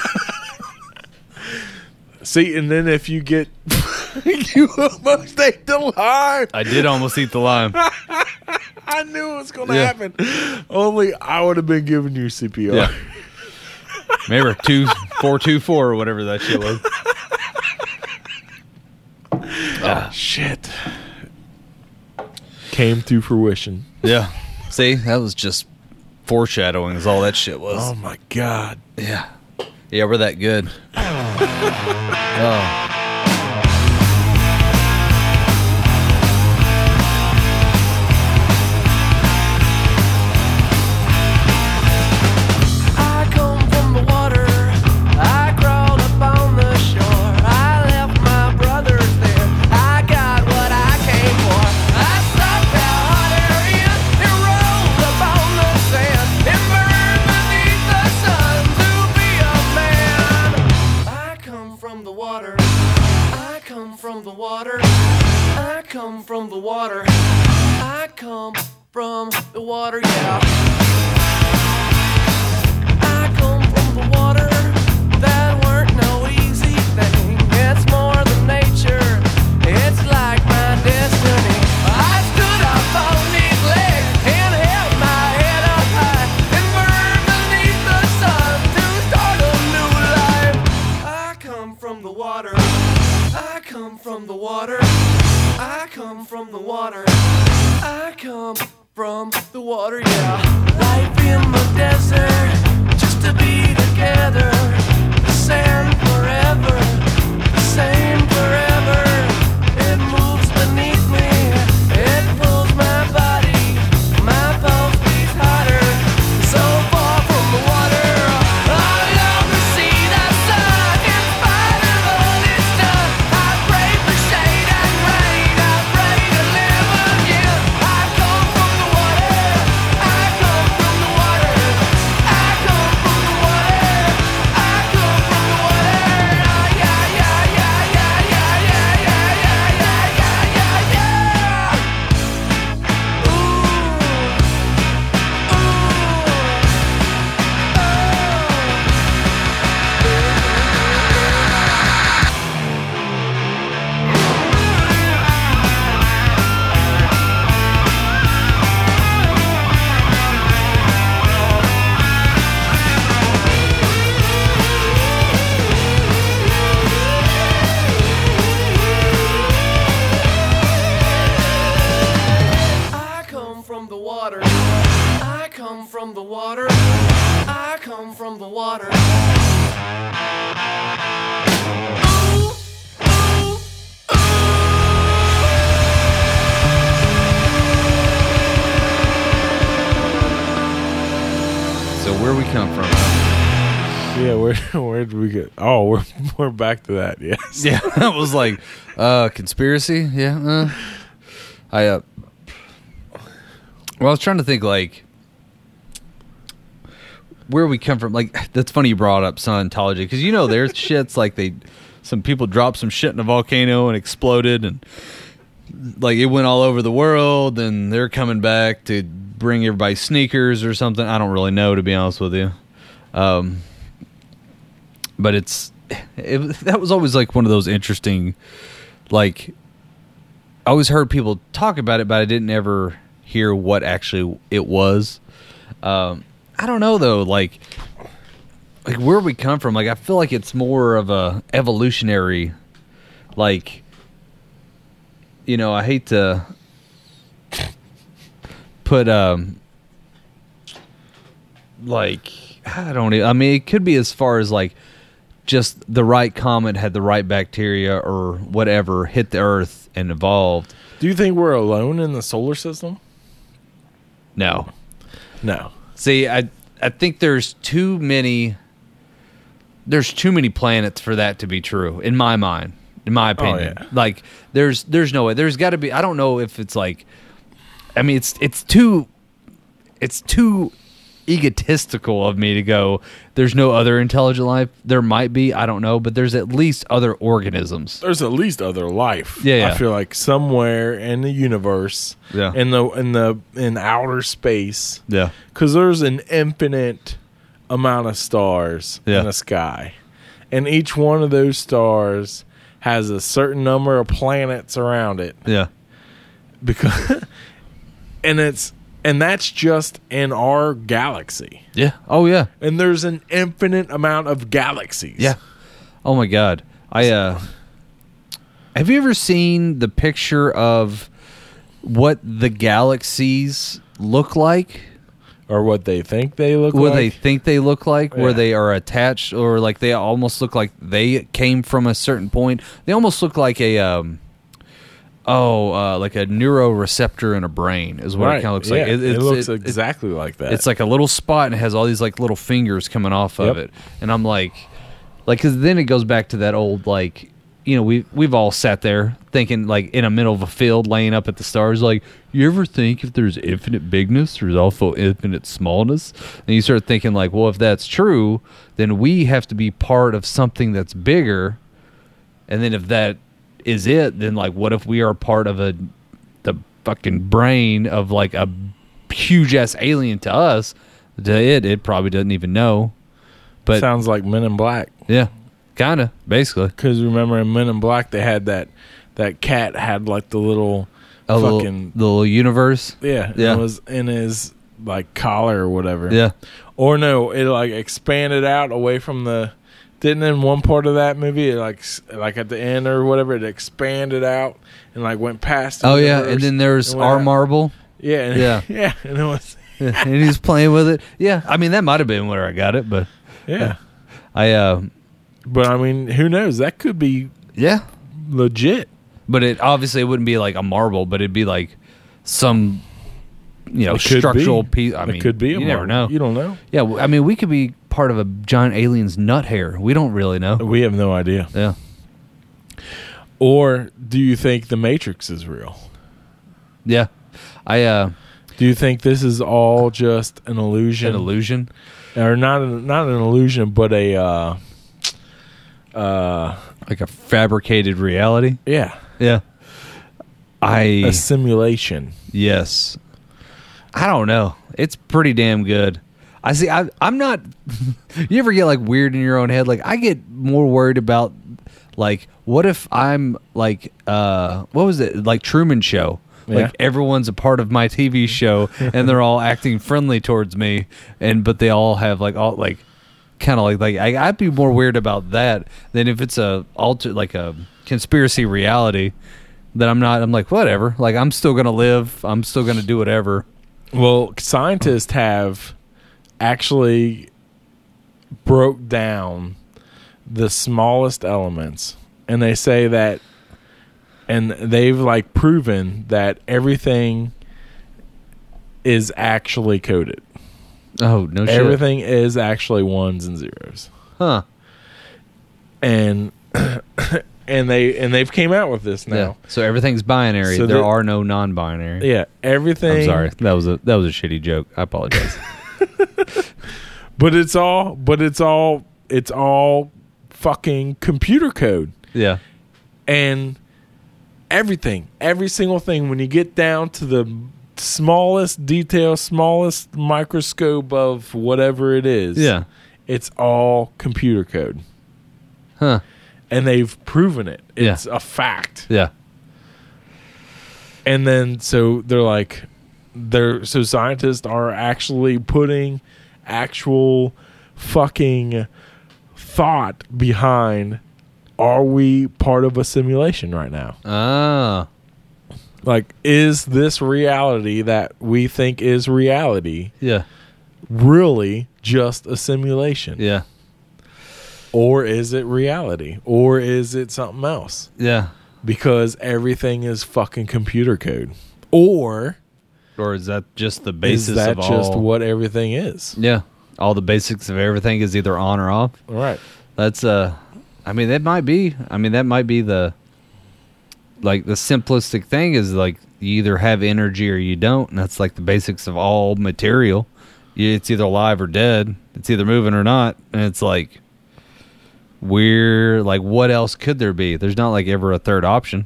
See, and then if you get, you almost ate the lime.
I did almost eat the lime.
I knew it was going to
Yeah.
happen. Only I would have been giving you CPR.
Yeah. Remember two four two four or whatever that shit was. Ah.
Oh shit. Came to fruition.
Yeah. See, that was just foreshadowing. Is all that shit was.
Oh my god.
Yeah. Yeah, we're that good. oh.
The water. I come from the water, yeah.
Back to that. Yes.
Yeah, I was like, uh, conspiracy. Yeah, uh, I uh, well, I was trying to think like where we come from. Like that's funny you brought up Scientology because you know there's shits like they some people dropped some shit in a volcano and exploded and like it went all over the world and they're coming back to bring everybody sneakers or something. I don't really know to be honest with you. Um, but it's it, that was always like one of those interesting like I always heard people talk about it but I didn't ever hear what actually it was. Um I don't know though like like where we come from like I feel like it's more of a evolutionary like you know I hate to put um like I don't even, I mean it could be as far as like just the right comet had the right bacteria or whatever hit the earth and evolved.
Do you think we're alone in the solar system?
No.
No.
See, I I think there's too many there's too many planets for that to be true in my mind. In my oh, opinion.
yeah.
Like there's there's no way. There's got to be I don't know if it's like I mean it's it's too it's too egotistical of me to go there's no other intelligent life. There might be, I don't know, but there's at least other organisms.
There's at least other life.
Yeah, yeah.
I feel like somewhere in the universe,
Yeah.
in the in the in outer space,
Yeah.
because there's an infinite amount of stars
Yeah.
in the sky, and each one of those stars has a certain number of planets around it.
Yeah.
Because, and it's and that's just in our galaxy,
Yeah. Oh yeah.
and there's an infinite amount of galaxies.
Yeah. Oh my god. I uh Have you ever seen the picture of what the galaxies look like?
or what they think they look
What
like.
they think they look like, where they are attached or like they almost look like they came from a certain point. They almost look like a um oh, uh, like a neuroreceptor in a brain is what it kind of looks
yeah,
like.
it,
it's-
looks
it- it-
exactly like that.
it's like a little spot and it has all these like little fingers coming off of it. And i'm like like because then it goes back to that old like you know we we've all sat there thinking like in the middle of a field laying up at the stars like you ever think if there's infinite bigness there's also infinite smallness? And you start thinking like well if that's true then we have to be part of something that's bigger. And then if that is it, then like what if we are part of a the fucking brain of like a huge ass alien to us? To it, it probably doesn't even know. But
Sounds like Men in Black.
yeah, kind of basically.
Because remember in Men in Black they had that that cat had like the little
A little,
fucking
the little universe.
yeah
Yeah.
It was in his like collar or whatever.
Yeah.
Or no, it like expanded out away from the. Didn't in one part of that movie, it like like at the end or whatever, it expanded out and like went past. the
Oh yeah, and then there's
and
our
out.
marble.
Yeah, and,
Yeah.
yeah, and it was
and he's playing with it. Yeah, I mean that might have been where I got it, but
yeah.
I uh
But I mean, who knows? That could be
yeah,
legit.
but it obviously it wouldn't be like a marble, but it'd be like some you know structural
be.
piece. I
it
mean,
could be. A
you never
marble.
know.
You don't know.
Yeah, i mean we could be part of a giant alien's nut hair. We don't really know.
We have no idea.
Yeah.
Or do you think the Matrix is real?
Yeah. I uh
Do you think this is all just an illusion?
an illusion.
or not? An, not an illusion, but a uh, uh,
Like a fabricated reality.
yeah,
Yeah. I
a simulation.
Yes. I don't know. It's pretty damn good. I see. I, I'm not. you ever get like weird in your own head? Like I get more worried about like what if I'm like uh what was it like Truman Show? Like
Yeah.
everyone's a part of my TV show and they're all acting friendly towards me, and but they all have like all like kind of like like I, I'd be more weird about that than if it's a alter like a conspiracy reality that I'm not. I'm like whatever. Like I'm still gonna live. I'm still gonna do whatever.
Well, scientists have actually broke down the smallest elements, and they say that, and they've like proven that everything is actually coded.
Oh no shit.
Everything is actually ones and zeros,
Huh.
and and they and they've came out with this now.
Yeah. So everything's binary.
So
there
the-
are no non-binary.
Yeah, everything.
I'm sorry. That was a that was a shitty joke. I apologize.
but it's all. But it's all. It's all fucking computer code.
yeah.
and everything, every single thing, when you get down to the smallest detail, smallest microscope of whatever it is,
Yeah.
it's all computer code.
Huh.
And they've proven it.
Yeah.
It's a fact.
Yeah.
And then so they're like they're so scientists are actually putting actual fucking thought behind are we part of a simulation right now?
Ah.
like is this reality that we think is reality
Yeah.
really just a simulation
Yeah.
or is it reality or is it something else
Yeah.
because everything is fucking computer code or
Or is that just the basis
is that
of all?
just what everything is
Yeah. All the basics of everything is either on or off.
right
That's uh I mean that might be I mean that might be the like the simplistic thing is like you either have energy or you don't and that's like the basics of all material. It's either alive or dead. It's either moving or not and it's like we're like what else could there be? There's not like ever a third option.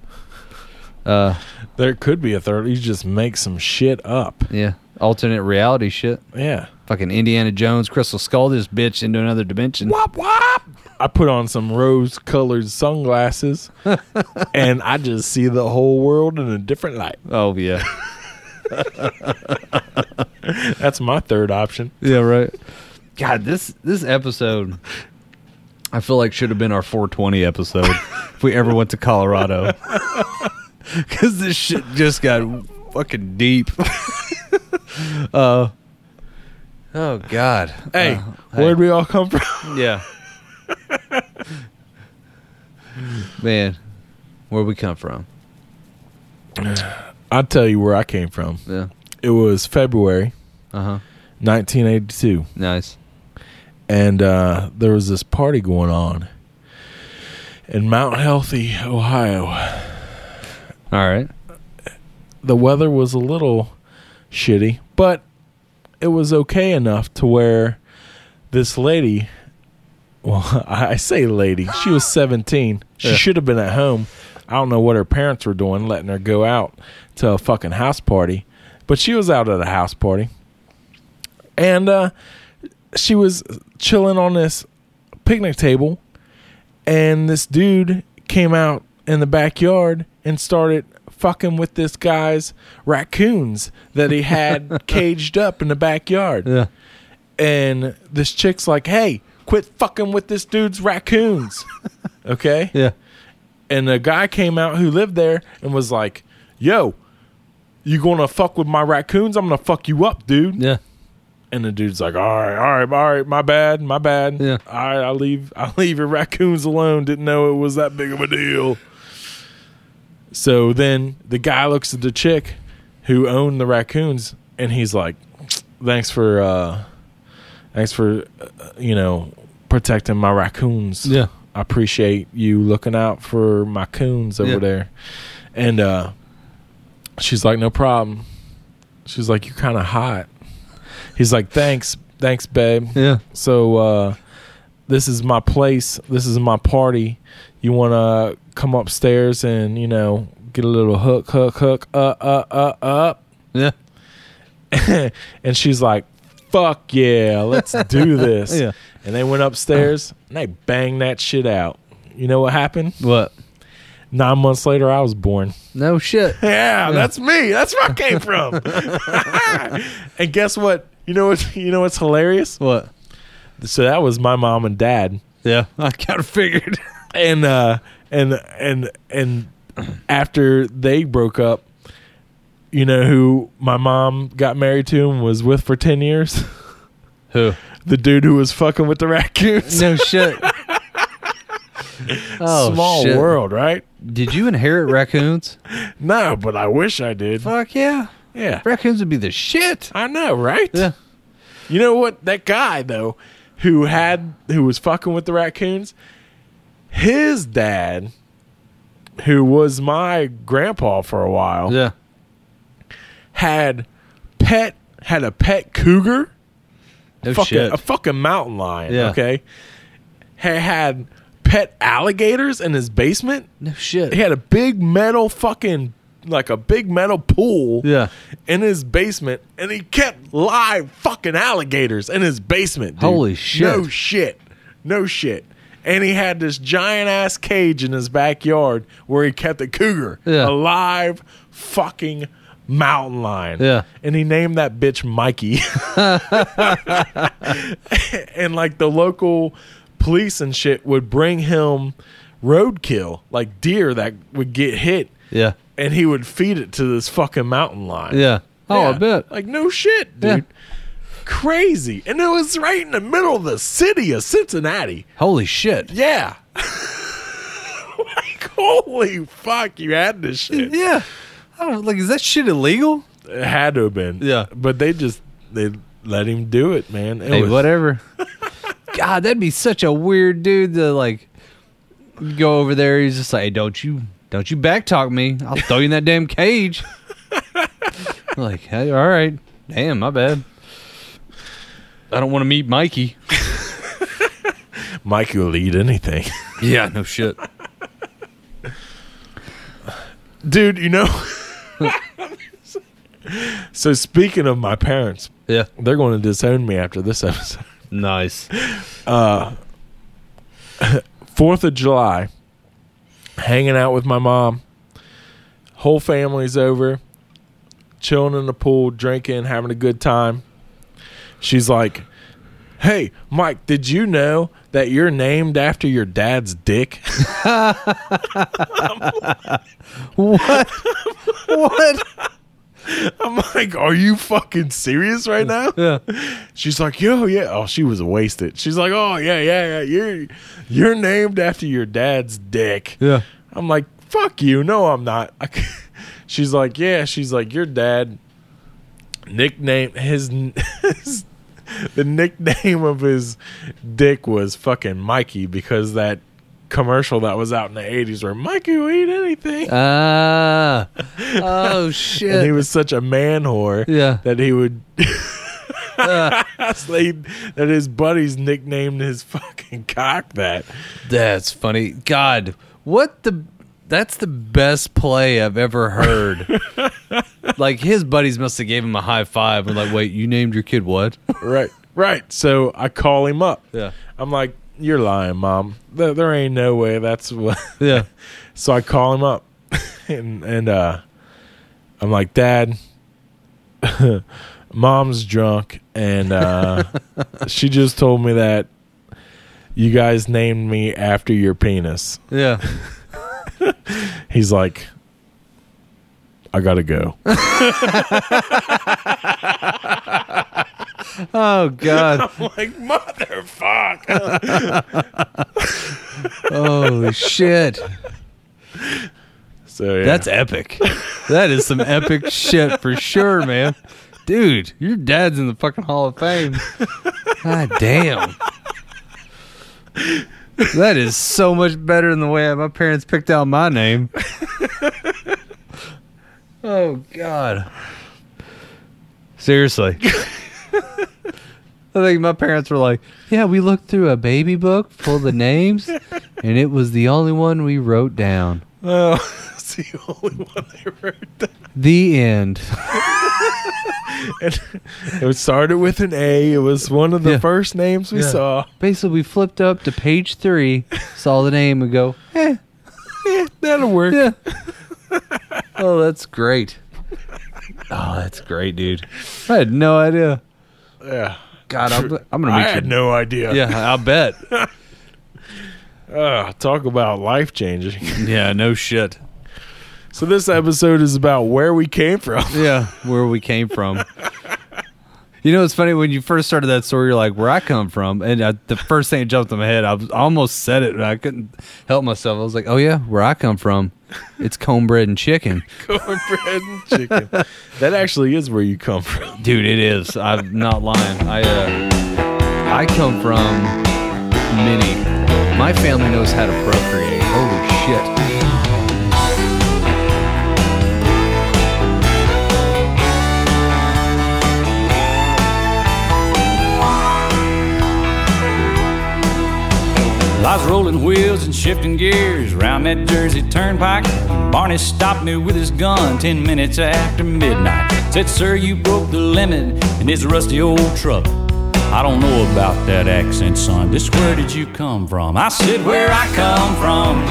Uh
there could be a third you just make some shit up
yeah, alternate reality shit.
yeah
Fucking Indiana Jones, Crystal Skull this bitch into another dimension.
wop wop i put on some rose colored sunglasses and i just see the whole world in a different light
Oh yeah.
that's my third option
Yeah, right. God, this this episode, I feel like should have been our 420 episode if we ever went to Colorado, because this shit just got fucking deep. uh, oh God.
Hey,
Uh,
where'd we all come from?
yeah, man, where'd we come from?
I'll tell you where I came from.
Yeah.
It was February
Uh huh.
1982,
Nice.
and uh, there was this party going on in Mount Healthy, Ohio.
All right.
The weather was a little shitty, but it was okay enough to where this lady well, I say lady. She was 17. She
Yeah.
should have been at home. I don't know what her parents were doing, letting her go out to a fucking house party. But she was out at a house party. And uh, she was chilling on this picnic table. And this dude came out in the backyard and started fucking with this guy's raccoons that he had caged up in the backyard
Yeah.
and this chick's like, "Hey, quit fucking with this dude's raccoons." okay?
Yeah.
And the guy came out who lived there and was like, "Yo, you going to fuck with my raccoons? I'm going to fuck you up, dude."
Yeah.
And the dude's like, "All right, all right, all right, my bad, my bad.
Yeah.
All right, I'll leave I'll leave your raccoons alone. Didn't know it was that big of a deal." So then the guy looks at the chick who owned the raccoons and he's like, "Thanks for uh thanks for uh, you know protecting my raccoons.
Yeah.
I appreciate you looking out for my coons over
Yeah.
there." And uh she's like, "No problem." She's like, "You're kind of hot." He's like, "Thanks, thanks, babe."
Yeah.
So uh, this is my place. This is my party. You want to come upstairs and you know get a little hook, hook, hook, uh, uh, uh, up.
Yeah.
and she's like, "Fuck yeah, let's do this."
Yeah.
And they went upstairs and they banged that shit out. You know what happened?
What?
Nine months later, I was born.
No shit.
Yeah, that's me. That's where I came from. and guess what? You know what? You know what's hilarious?
What?
So that was my mom and dad.
Yeah. I kind of figured.
and uh and and and after they broke up you know who my mom got married to and was with for 10 years
Who?
the dude who was fucking with the raccoons
No shit. oh,
small
shit.
world right
Did you inherit raccoons?
no but i wish i did
Fuck yeah.
yeah
Raccoons would be the shit.
i know right
Yeah.
you know what that guy though who had who was fucking with the raccoons his dad who was my grandpa for a while
Yeah.
had pet had a pet cougar,
No
fucking,
shit.
a fucking mountain lion.
Yeah.
Okay, had, had pet alligators in his basement.
no shit.
He had a big metal fucking like a big metal pool.
Yeah.
In his basement, and he kept live fucking alligators in his basement. dude.
Holy shit.
No shit. No shit. And he had this giant ass cage in his backyard where he kept a cougar,
Yeah.
a live fucking mountain lion.
Yeah.
And he named that bitch Mikey. and like the local police and shit would bring him roadkill, like deer that would get hit,
Yeah.
and he would feed it to this fucking mountain lion.
Yeah. Oh, I
Yeah.
bet.
Like no shit,
Yeah.
Crazy. And it was right in the middle of the city of Cincinnati.
Holy shit.
Yeah. like holy fuck, you had this shit.
Yeah. I don't like. Is that shit illegal?
It had to have been.
Yeah.
But they just they let him do it, man. It
Hey,
was-
whatever. God, that'd be such a weird dude to like go over there. He's just like, hey, don't you, don't you backtalk me? I'll throw you in that damn cage. like, hey, all right, damn, my bad. I don't want to meet Mikey.
Mikey will eat anything.
Yeah, no shit.
Dude, you know So speaking of my parents,
Yeah,
they're going to disown me after this episode.
nice.
Uh, Fourth of July, hanging out with my mom. Whole family's over, chilling in the pool, drinking, having a good time. She's like, "Hey, Mike, did you know that you're named after your dad's dick?"
What? what?
I'm like, "Are you fucking serious right now?"
Yeah.
She's like, "Yo, yeah." Oh, she was wasted. She's like, "Oh, yeah, yeah, yeah. You're you're named after your dad's dick."
Yeah.
I'm like, fuck you. No, I'm not. I she's like, yeah. She's like, your dad nickname his, his the nickname of his dick was fucking Mikey because that commercial that was out in the 80s where Mikey will eat anything.
Ah. oh shit.
and he was such a man whore
Yeah.
that he would they, that his buddies nicknamed his fucking cock that.
That's funny. God, what the? That's the best play I've ever heard. like his buddies must have gave him a high five and like, wait, you named your kid what?
Right, right. So I call him up.
Yeah.
I'm like, "You're lying, mom. There, there ain't no way. That's what."
Yeah.
So I call him up, and and uh, I'm like, Dad, mom's drunk, and uh, she just told me that you guys named me after your penis.
Yeah.
He's like, I gotta go.
Oh God.
I'm like, motherfucker.
Holy shit.
So yeah.
That's epic. That is some epic shit for sure, man. Dude, your dad's in the fucking Hall of Fame. God damn. That is so much better than the way my parents picked out my name. oh God. Seriously. I think my parents were like, "Yeah, we looked through a baby book full of names, and it was the only one we wrote down."
Oh, it's the only one I wrote down.
The end.
It started with an A. It was one of the
Yeah.
first names we
Yeah.
saw.
Basically, we flipped up to page three, saw the name, and go, eh,
Yeah, that'll work.
yeah. oh, that's great. Oh, that's great, dude. I had no idea.
Yeah.
God, I'm, I'm gonna
I had
you.
no idea.
Yeah, I bet.
Uh, talk about life changing.
yeah, no shit.
So this episode is about where we came from.
Yeah, where we came from. You know, it's funny when you first started that story. You're like, "Where I come from," and uh, the first thing that jumped in my head, I, was, almost said it, and I couldn't help myself. I was like, "Oh yeah, where I come from, it's cornbread and chicken,
Cornbread and chicken. that actually is where you come from.
dude. It is. I'm not lying. I uh, I come from many. My family knows how to procreate. Holy shit.
Was rolling wheels and shifting gears round that Jersey turnpike. Barney stopped me with his gun ten minutes after midnight. Said, Sir, you broke the limit in this rusty old truck. I don't know about that accent, son. Just where did you come from? I said, Where I come from.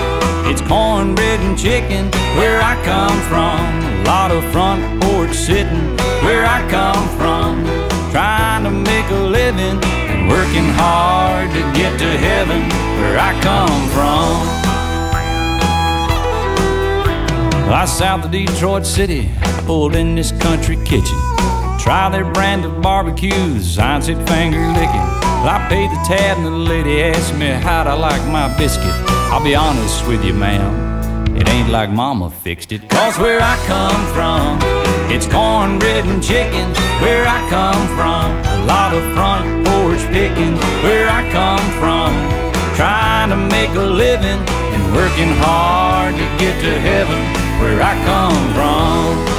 It's cornbread and chicken. Where I come from. A lot of front porch sitting. Where I come from. Trying to make a living working hard to get to heaven. Where I come from. I south of Detroit City, pulled in this country kitchen. Try their brand of barbecues, I said finger licking. I paid the tab and the lady asked me how'd I like my biscuit. I'll be honest with you, ma'am, it ain't like mama fixed it. Cause where I come from, it's cornbread and chicken. Where I come from, a lot of front porch picking. Where I come from, trying to make a living and working hard to get to heaven. Where I come from.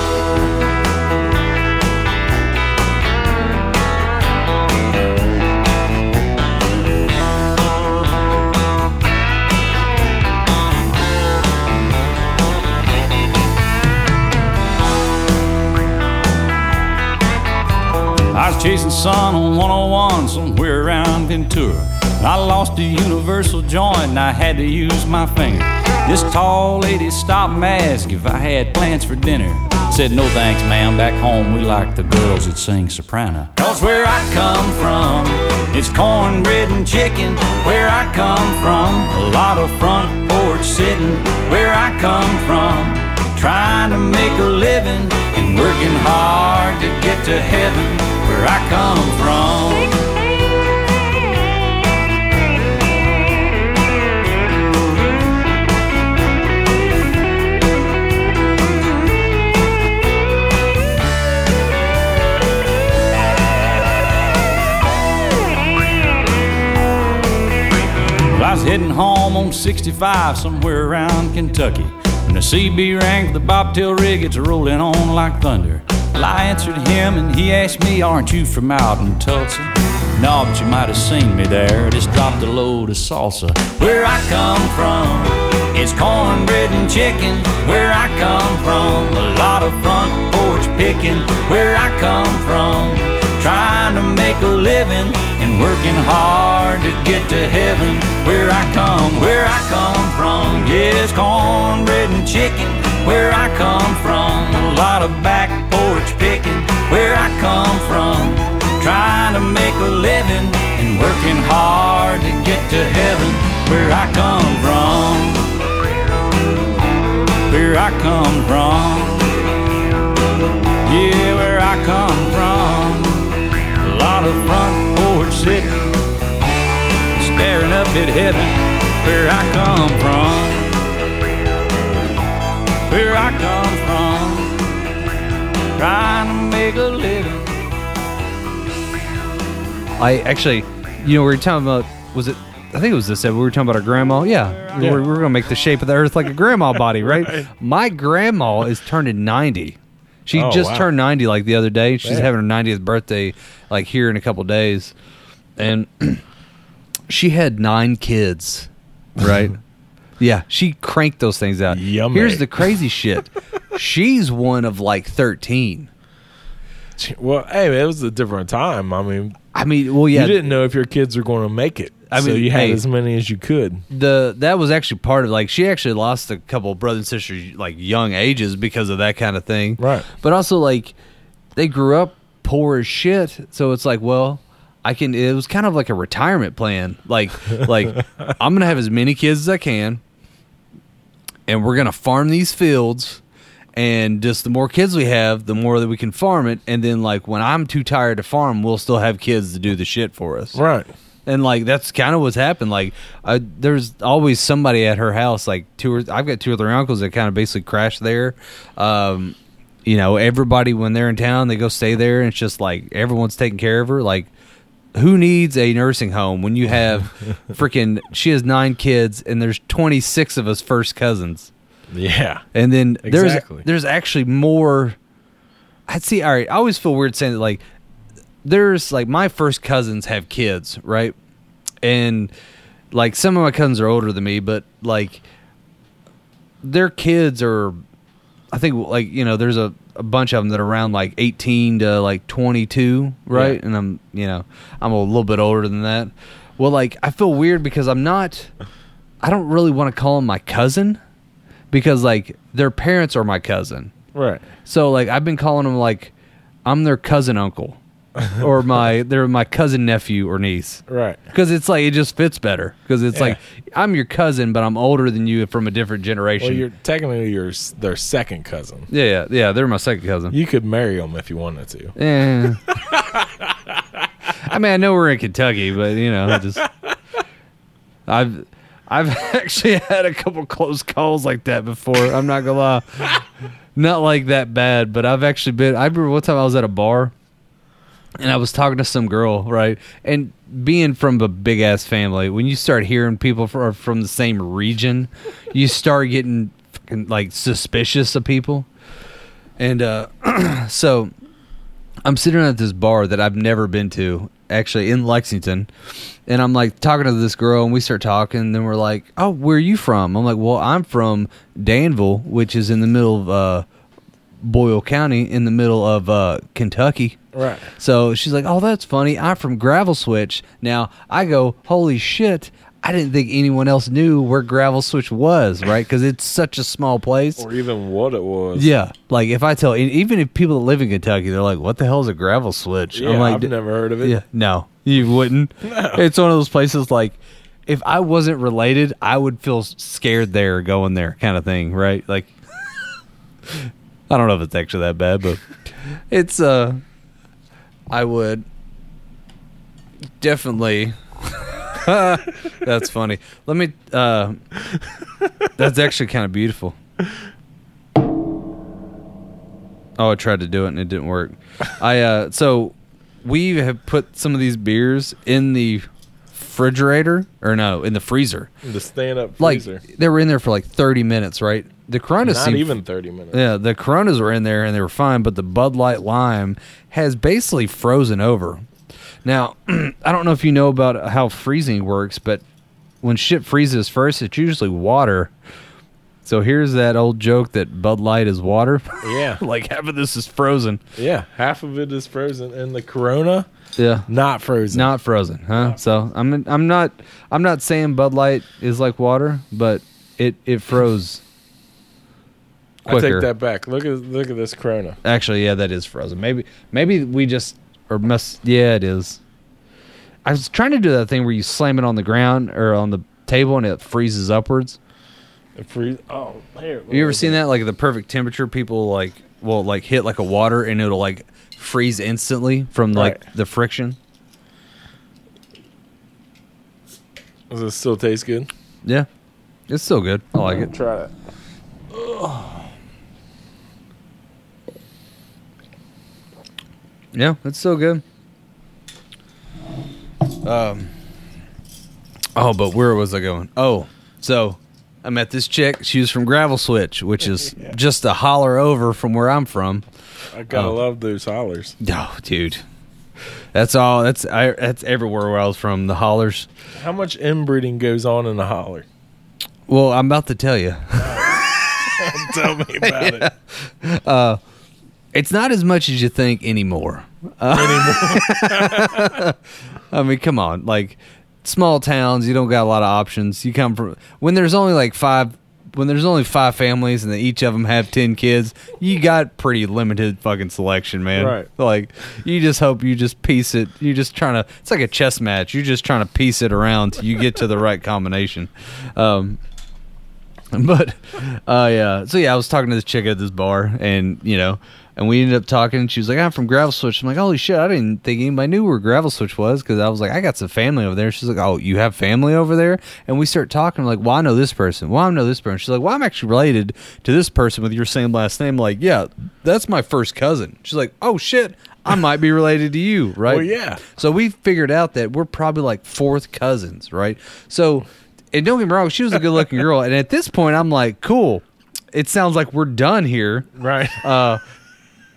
Was chasing sun on 101 somewhere around Ventura. I lost a universal joint and I had to use my finger. This tall lady stopped and asked if I had plans for dinner. Said, no thanks, ma'am. Back home, we like the girls that sing soprano. Cause where I come from, it's cornbread and chicken. Where I come from, a lot of front porch sitting. Where I come from, trying to make a living and working hard to get to heaven. Where I come from. I was heading home on 65 somewhere around Kentucky. When the CB rang for the bobtail rig, it's rolling on like thunder. Well, I answered him and he asked me, Aren't you from out in Tulsa? No, but you might have seen me there. Just dropped a load of salsa. Where I come from, it's cornbread and chicken. Where I come from, a lot of front porch picking. Where I come from, trying to make a living and working hard to get to heaven. Where I come, where I come from, yes, cornbread and chicken. Where I come from, a lot of back porch picking. Where I come from, trying to make a living and working hard to get to heaven. Where I come from, where I come from, yeah, where I come from. A lot of front porch sitting, staring up at heaven. Where I come from, where I come from, trying to make a living.
I actually, you know, we were talking about was it? I think it was this. We were talking about our grandma. Yeah, We're, we were gonna make the shape of the earth like a grandma body, right? My grandma is turning ninety. She
Oh,
just
wow.
turned ninety like the other day. She's
Yeah.
having her ninetieth birthday like here in a couple days, and she had nine kids, right? yeah, she cranked those things out.
Yummy.
Here's the crazy shit. She's one of like thirteen.
Well, hey, it was a different time. I mean,
I mean, well, yeah,
you didn't know if your kids were going to make it.
I
so
mean,
you had
hey.
as many as you could.
the that was actually part of like she actually lost a couple of brothers and sisters like young ages because of that kind of thing
Right.
but also like they grew up poor as shit so it's like well i can it was kind of like a retirement plan like like i'm gonna have as many kids as i can and we're gonna farm these fields and just the more kids we have the more that we can farm it and then like when i'm too tired to farm we'll still have kids to do the shit for us
Right.
and like that's kind of what's happened. Like, I, there's always somebody at her house. Like two or I've got two or three uncles that kind of basically crash there. Um, you know, everybody when they're in town, they go stay there, and it's just like everyone's taking care of her. Like, who needs a nursing home when you have freaking? She has nine kids, and there's 26 of us first cousins.
Yeah.
And then
Exactly.
there's there's actually more. I'd see. All right, I always feel weird saying that. Like, there's like my first cousins have kids, right? And like some of my cousins are older than me, but like their kids are. I think like you know, there's a, a bunch of them that are around like 18 to like 22, right?
Yeah.
And I'm you know I'm a little bit older than that. Well, like I feel weird because I'm not. I don't really want to call them my cousin because like their parents are my cousin.
Right.
So like I've been calling them like I'm their cousin uncle or my they're my cousin nephew or niece.
Right.
Because it's like it just fits better. Because it's
Yeah.
like I'm your cousin, but I'm older than you from a different generation.
Well, you're technically your their second cousin.
yeah, yeah, yeah. They're my second cousin.
You could marry them if you wanted to.
Eh. I mean, I know we're in Kentucky, but you know, I just I've I've actually had a couple close calls like that before. I'm not gonna lie, not like that bad, but I've actually been. I remember one time I was at a bar, and I was talking to some girl, right? And being from a big ass family, when you start hearing people from from the same region, you start getting like suspicious of people, and uh, so I'm sitting at this bar that I've never been to, actually in Lexington, and I'm like talking to this girl, and we start talking. And then we're like, "Oh, where are you from?" I'm like, "Well, I'm from Danville, which is in the middle of uh, Boyle County, in the middle of uh, Kentucky."
Right.
So she's like, "Oh, that's funny. I'm from Gravel Switch." Now I go, "Holy shit!" I didn't think anyone else knew where Gravel Switch was, right? Because it's such a small place.
Or even what it was.
Yeah, like if I tell, even if people that live in Kentucky, they're like, "What the hell is a gravel switch?"
Yeah,
I'm like,
I've never heard of it.
Yeah, no, you wouldn't. no. It's one of those places like, if I wasn't related, I would feel scared there going there, kind of thing, right? Like, I don't know if it's actually that bad, but it's uh, I would definitely. that's funny. Let me. uh That's actually kind of beautiful. Oh, I tried to do it and it didn't work. I uh so we have put some of these beers in the refrigerator or no, in the freezer.
The stand up
Like
freezer.
they were in there for like 30 minutes, right? The Coronas
Not
seem-
even thirty minutes.
Yeah, the Coronas were in there and they were fine, but the Bud Light Lime has basically frozen over. Now, I don't know if you know about how freezing works, but when shit freezes first, it's usually water. So here's that old joke that Bud Light is water.
Yeah,
like half of this is frozen.
yeah. Half of it is frozen, and the Corona
Yeah.
not frozen.
Not frozen, huh? So I'm I'm not I'm not saying Bud Light is like water, but it it froze.
I take that back. Look at look at this Corona.
Actually, yeah, that is frozen. Maybe maybe we just or must yeah, it is. I was trying to do that thing where you slam it on the ground or on the table and it freezes upwards.
It freeze. Oh, here.
You ever seen that? Like the perfect temperature, people like will like hit like a water and it'll like freeze instantly from like
Right.
the friction.
Does it still taste good?
Yeah, it's still good. I like it.
Try it.
Yeah, it's so good. Um. Oh, but where was I going? Oh, so I met this chick. She was from Gravel Switch, which is just a holler over from where I'm from.
I gotta
Oh.
love those hollers.
Oh, dude, that's all. That's I. That's everywhere where I was from. The hollers.
How much inbreeding goes on in a holler?
Well, I'm about to tell you.
Tell me about it.
It's not as much as you think anymore. I mean, come on. Like small towns, you don't got a lot of options. You come from when there's only like five when there's only five families and each of them have 10 kids, you got pretty limited fucking selection, man.
Right.
Like you just hope you just piece it. You're just trying to it's like a chess match. You're just trying to piece it around till you get to the right combination. Um but uh yeah. So yeah i was talking to this chick at this bar and you know and we ended up talking. And she was like i'm from gravel switch. I'm like holy shit i didn't think anybody knew where gravel switch was because i was like i got some family over there. She's like oh you have family over there? And we start talking. I'm like well i know this person. Well i know this person. She's like well i'm actually related to this person with your same last name. Like yeah that's my first cousin. She's like oh shit i might be related to you right?
Well, yeah.
so we figured out that we're probably like fourth cousins, right? So, and don't get me wrong, she was a good looking girl. And at this point, I'm like, cool. It sounds like we're done here.
Right.
Uh,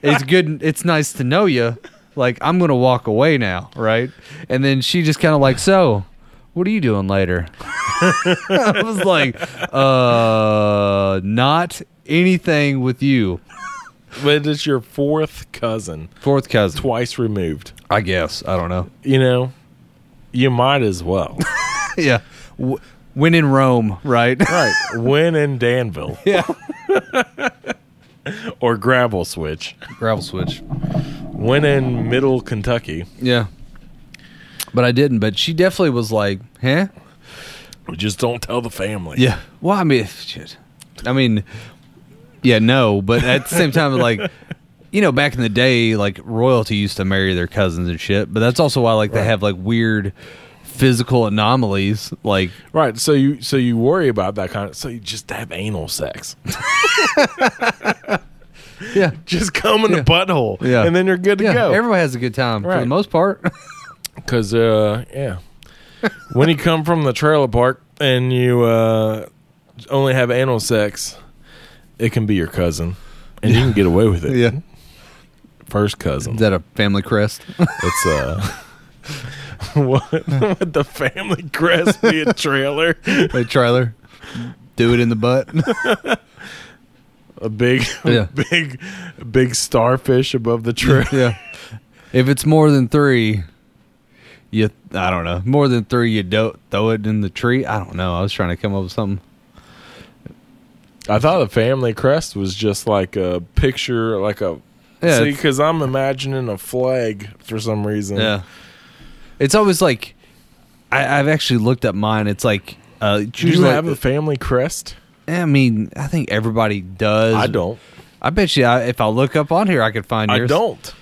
it's good. It's nice to know you. Like, I'm going to walk away now, right? And then she just kind of like, so, what are you doing later? I was like, uh, not anything with you.
but it's your fourth cousin,
Fourth cousin.
twice removed.
I guess. I don't know.
You know, you might as well.
yeah. When in Rome, right?
right. Win in Danville
yeah.
or Gravel Switch.
Gravel switch.
Win in Middle Kentucky.
Yeah. But I didn't. But she definitely was like, huh?
We just don't tell the family.
Yeah. Well, I mean, shit. I mean, yeah, no. But at the same time, like, you know, back in the day, like royalty used to marry their cousins and shit. But that's also why, like, they have like weird physical anomalies. Like,
Right. So you so you worry about that kind of so you just have anal sex.
yeah,
Just come in
Yeah.
the butthole.
Yeah.
And then you're good to
yeah.
go.
Everybody has a good time for the most part.
Because, uh, yeah. when you come from the trailer park and you uh, only have anal sex, it can be your cousin. And you can get away with it. yeah First cousin.
Is that a family crest?
It's, uh, what, would the family crest be a trailer?
a trailer. Do it in the butt.
A big,
Yeah.
big, big starfish above the trailer.
yeah. If it's more than three, you I don't know. More than three, you don't throw it in the tree. I don't know. I was trying to come up with something.
I thought the family crest was just like a picture, like a.
Yeah,
see, because I'm imagining a flag for some reason.
Yeah. It's always like I, I've actually looked up mine. It's like uh, it's
Do you
usually
have a family crest?
I mean, I think everybody does.
I don't.
I bet you, I, if I look up on here, I could find
I
yours.
don't.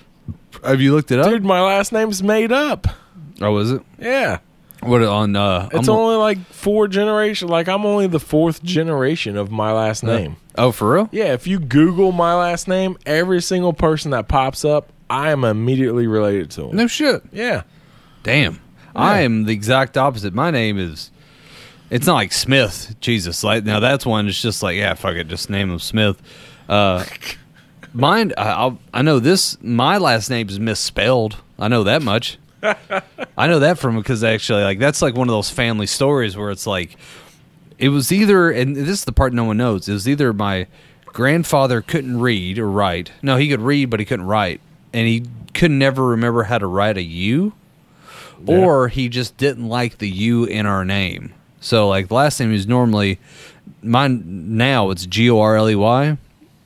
Have you looked it up?
Dude, my last name's made up.
Oh, is it?
Yeah.
What on? Uh,
It's
I'm-
only like four generations. Like I'm only the fourth generation of my last name.
Oh, for real?
Yeah, if you Google my last name, every single person that pops up, I am immediately related to them.
No shit.
Yeah.
Damn. I am the exact opposite. My name is It's not like Smith. Jesus, like now that's one. It's just like yeah, fuck it, just name him Smith. Uh, mine, I, I know this. My last name is misspelled. I know that much. I know that from because actually, like that's like one of those family stories where it's like it was either, and this is the part no one knows. It was either my grandfather couldn't read or write. No, he could read, but he couldn't write, and he could never remember how to write a U, or he just didn't like the U in our name. So, like the last name is normally mine. Now it's G O R L E Y,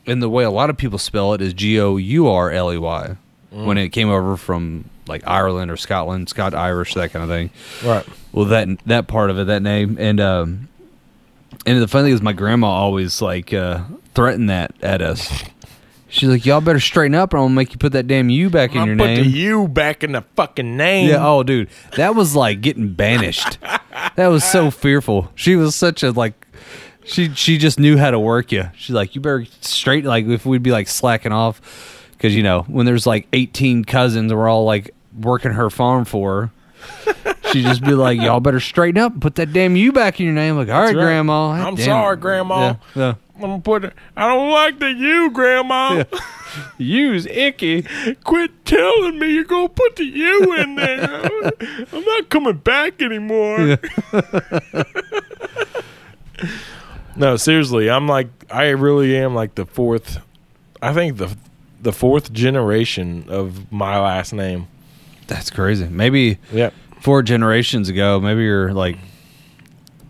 and the way a lot of people spell it is G O U R L E Y. When it came over from like Ireland or Scotland, Scott Irish, that kind of thing
Right.
well that that part of it that name and um and the funny thing is my grandma always like uh threatened that at us she's like y'all better straighten up or i'm gonna make you put that damn u back in
I
your
put
name
the U back in the fucking name.
yeah oh dude that was like getting banished that was so fearful she was such a like she she just knew how to work you she's like you better straight like if we'd be like slacking off because you know when there's like 18 cousins we're all like working her farm for her she'd just be like y'all better straighten up and put that damn u back in your name like all right,
right.
grandma
I'm
Damn.
sorry, Grandma.
yeah, yeah.
I'm gonna put it. I don't like the U, Grandma.
U's icky
Quit telling me you're gonna put the U in there. I'm not coming back anymore. no, seriously, I'm like, I really am like the fourth. I think the the fourth generation of my last name.
that's crazy maybe
yeah.
four generations ago maybe you're like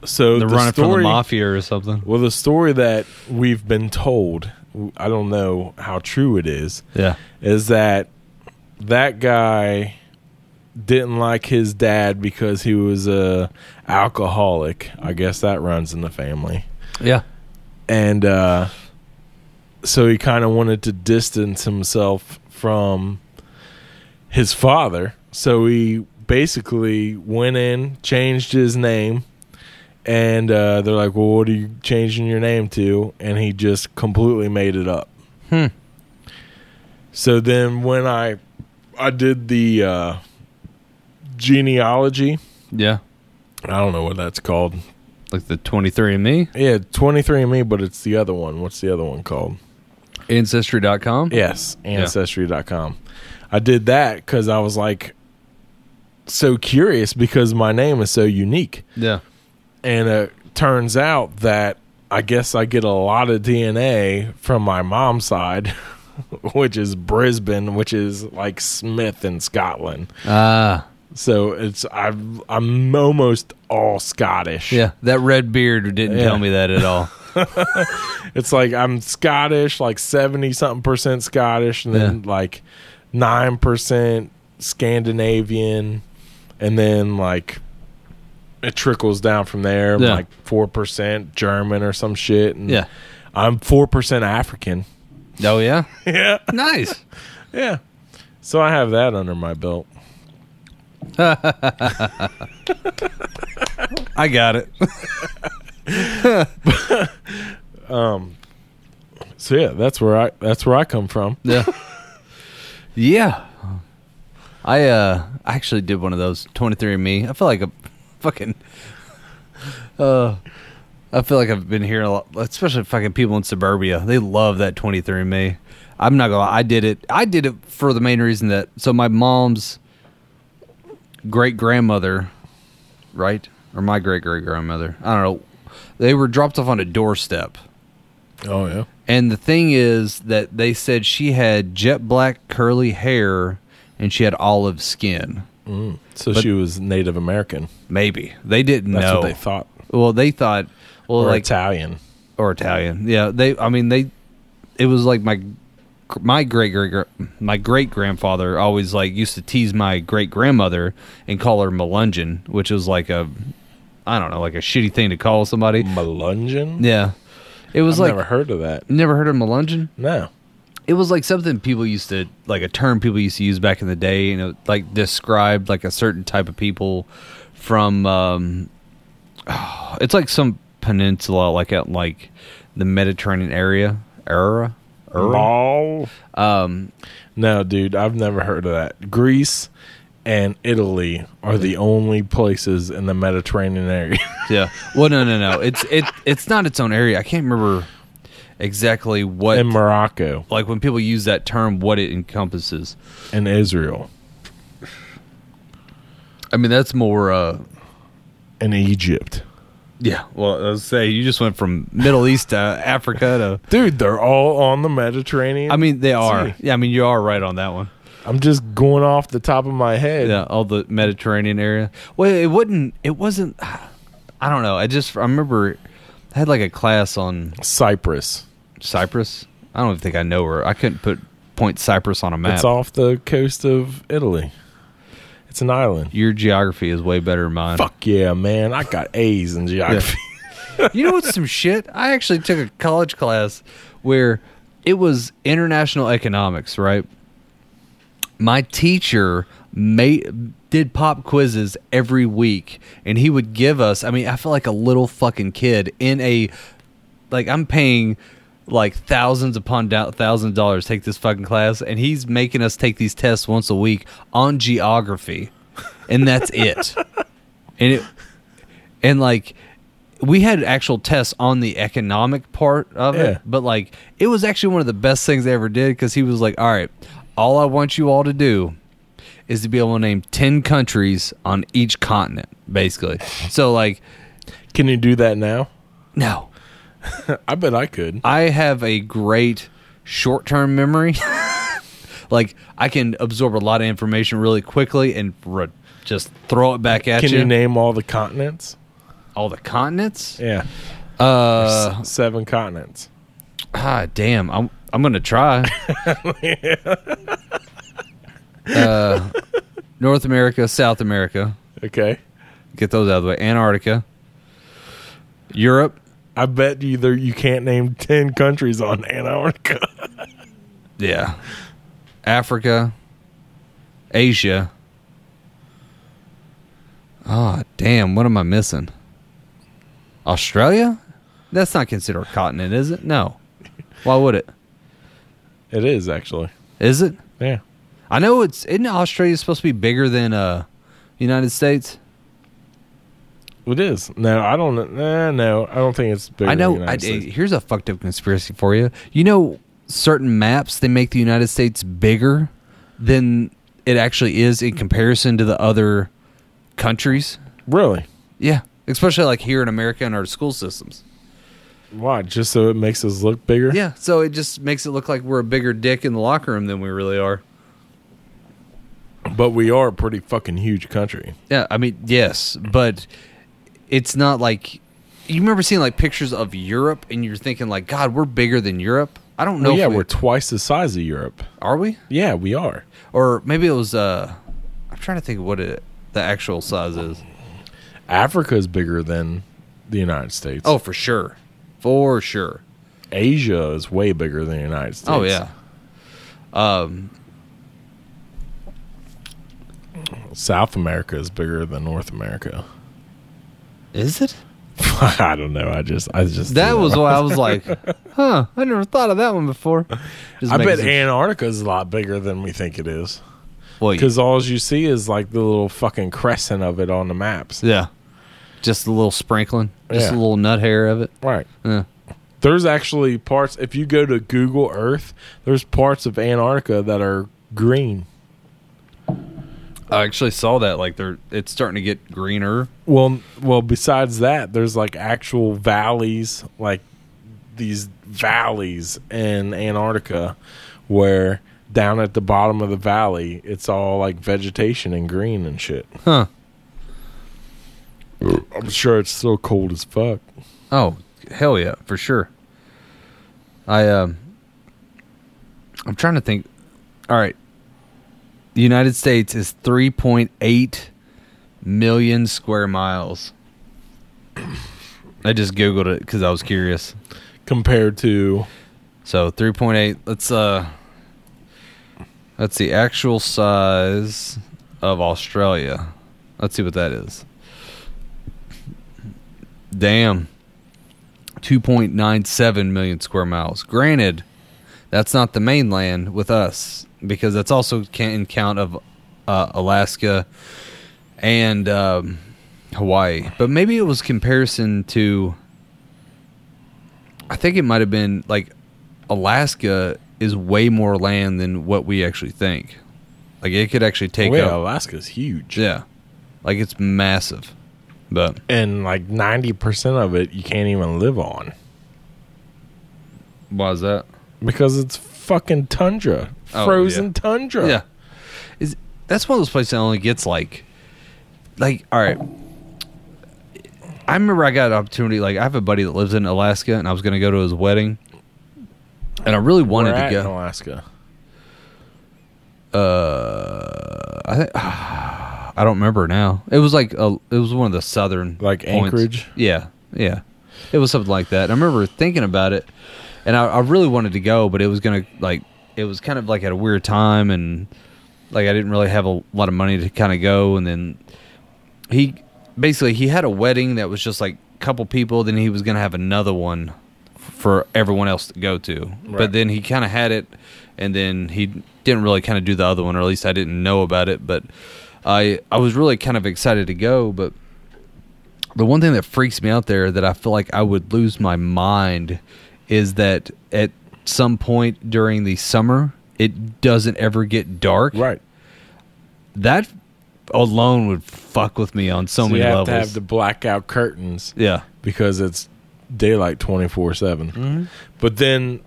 So
they're
the
running from the
story-
mafia or something
Well, the story that we've been told, I don't know how true it is,
yeah
is that that guy didn't like his dad because he was a alcoholic. I guess that runs in the family.
yeah
And uh so he kind of wanted to distance himself from his father. So he basically went in, changed his name, and uh, they're like, "Well, what are you changing your name to?" And he just completely made it up.
Hmm.
So then, when I I did the uh, genealogy,
yeah
I don't know what that's called.
like the 23andme
Yeah, twenty three and Me, but it's the other one. What's the other one called?
ancestry.com
Yes, ancestry.com. I did that because I was like so curious because my name is so unique.
yeah
And it turns out that I guess I get a lot of DNA from my mom's side, which is Brisbane, which is like Smith in Scotland.
ah
So it's I'm I'm almost all Scottish.
yeah that red beard didn't
Yeah.
tell me that at all
It's like I'm Scottish, like seventy something percent Scottish, and then like nine percent Scandinavian, and then like it trickles down from there,
Yeah.
like four percent German or some shit. And
Yeah.
I'm four percent African.
oh yeah
Yeah,
nice
yeah. So I have that under my belt.
i got it um
So yeah, that's where I that's where I come from.
Yeah. yeah. I uh I actually did one of those 23andme. I feel like a fucking uh I feel like I've been hearing a lot, especially fucking people in suburbia. They love that 23 Me. I'm not gonna lie, I did it. I did it for the main reason that so my mom's great grandmother, right? Or my great great grandmother. I don't know. They were dropped off on a doorstep.
Oh yeah.
And the thing is that they said she had jet black curly hair and she had olive skin. Mm.
So
But-
she was Native American.
Maybe they didn't
That's
know.
what they thought.
Well, they thought, well,
Or
like
Italian.
or Italian. Yeah, they. I mean, they. It was like my my great great my great grandfather always like used to tease my great grandmother and call her Melungeon, which was like a I don't know, like a shitty thing to call somebody.
Melungeon?
Yeah, it was
I've
like
never heard of that.
never heard of Melungeon.
No.
It was like something people used to like a term people used to use back in the day you know like described like a certain type of people from um it's like some peninsula like out like the mediterranean area era era
Mall.
um
No, dude, I've never heard of that. Greece and Italy are the only places in the Mediterranean area.
Yeah. Well, no, no, no. It's it it's not its own area. I can't remember exactly what
in Morocco
like when people use that term what it encompasses.
and Israel
I mean, that's more uh
and Egypt.
yeah. Well, I was say you just went from Middle East to Africa to
Dude, they're all on the Mediterranean.
I mean, they are.
Sea.
Yeah, I mean, you are right on that one.
I'm just going off the top of my head.
Yeah, all the Mediterranean area. Well, it wouldn't. It wasn't. I don't know. I just I remember I had like a class on
Cyprus.
Cyprus. I don't even think I know her. I couldn't put point Cyprus on a map.
It's off the coast of Italy. It's an island.
Your geography is way better than mine.
Fuck yeah, man. I got A's in geography.
You know what's some shit? I actually took a college class where it was international economics, right? My teacher made did pop quizzes every week and he would give us I mean, I felt like a little fucking kid in a like I'm paying like thousands upon thousands of dollars take this fucking class and he's making us take these tests once a week on geography. And that's it. and it and like we had actual tests on the economic part of
Yeah.
it but like it was actually one of the best things they ever did because he was like all right all i want you all to do is to be able to name 10 countries on each continent basically so like
Can you do that now?
no
I bet I could.
i have a great short-term memory like i can absorb a lot of information really quickly and re- just throw it back at you.
Can
you
you name all the continents?
all the continents
Yeah.
uh
S- seven continents.
Ah, damn. I'm I'm gonna try. uh, North America, South America.
Okay.
Get those out of the way. Antarctica. Europe.
I bet you there you can't name ten countries on Antarctica.
Yeah. Africa. Asia. Oh, damn. What am I missing? Australia? That's not considered a continent, is it? No. Why would it?
It is actually.
Is it?
Yeah.
I know it's isn't Australia supposed to be bigger than uh United States?
It is. No, I don't. Eh, no, I don't think it's bigger.
I know. I, here's a fucked up conspiracy for you. You know, certain maps they make the United States bigger than it actually is in comparison to the other countries.
really?
Yeah, especially like here in America in our school systems.
Why? Just so it makes us look bigger?
Yeah, so it just makes it look like we're a bigger dick in the locker room than we really are.
But we are a pretty fucking huge country.
Yeah, I mean, yes, but it's not like you remember seeing like pictures of Europe and you're thinking like, God, we're bigger than Europe. I don't know.
Well,
if
yeah,
we,
we're twice the size of Europe.
are we?
Yeah, we are.
Or maybe it was. uh I'm trying to think what it the actual size is.
Africa is bigger than the United States.
Oh, for sure, for sure.
Asia is way bigger than the United States.
Oh yeah. Um.
South America is bigger than North America.
Is it?
I don't know. I just, I just.
That was why I was like, huh. I never thought of that one before. Just
I bet Antarctica is a lot bigger than we think it is.
Well,
Because all you see is like the little fucking crescent of it on the maps.
yeah, just a little sprinkling, just
Yeah.
a little nut hair of it.
Right.
Yeah.
There's actually parts. If you go to Google Earth, there's parts of Antarctica that are green.
I actually saw that. Like they're, it's starting to get greener.
Well, well. Besides that, there's like actual valleys, like these valleys in Antarctica, where down at the bottom of the valley, it's all like vegetation and green and shit.
Huh.
I'm sure it's still cold as fuck.
Oh, hell yeah, for sure. I um I'm trying to think. All right. The United States is 3.8 million square miles. I just googled it cuz I was curious.
Compared to
So 3.8, let's uh That's the actual size of Australia. Let's see what that is. Damn. 2.97 million square miles. Granted, that's not the mainland with us because that's also in count of uh, Alaska, and um, Hawaii. But maybe it was comparison to. I think it might have been like Alaska is way more land than what we actually think. Like it could actually take
Well, yeah,
up.
Alaska's huge.
Yeah, like it's massive. But
And like 90% of it you can't even live on
why is that?
Because it's fucking tundra.
Oh,
Frozen
yeah.
tundra.
Yeah, is that's one of those places that only gets like, like all right. I remember I got an opportunity. Like I have a buddy that lives in Alaska, and I was going to go to his wedding, and I really wanted
We're
to
at in
go.
Alaska.
Uh, I think I don't remember now. It was like a, it was one of the southern
Like
points.
Anchorage?
Yeah, yeah, it was something like that. I remember thinking about it, and I, I really wanted to go, but it was gonna like it was kind of like at a weird time, and like I didn't really have a lot of money to kind of go, and then he basically he had a wedding that was just like a couple people, then he was gonna have another one for everyone else to go to. But then he kind of had it, and then he didn't really kind of do the other one, or at least I didn't know about it. But I I was really kind of excited to go. But the one thing that freaks me out there that I feel like I would lose my mind is that at some point during the summer it doesn't ever get dark.
Right.
That alone would fuck with me on so,
So
many
you have
levels.
to have the blackout curtains
yeah.
because it's daylight 24 7.
Mm-hmm.
But then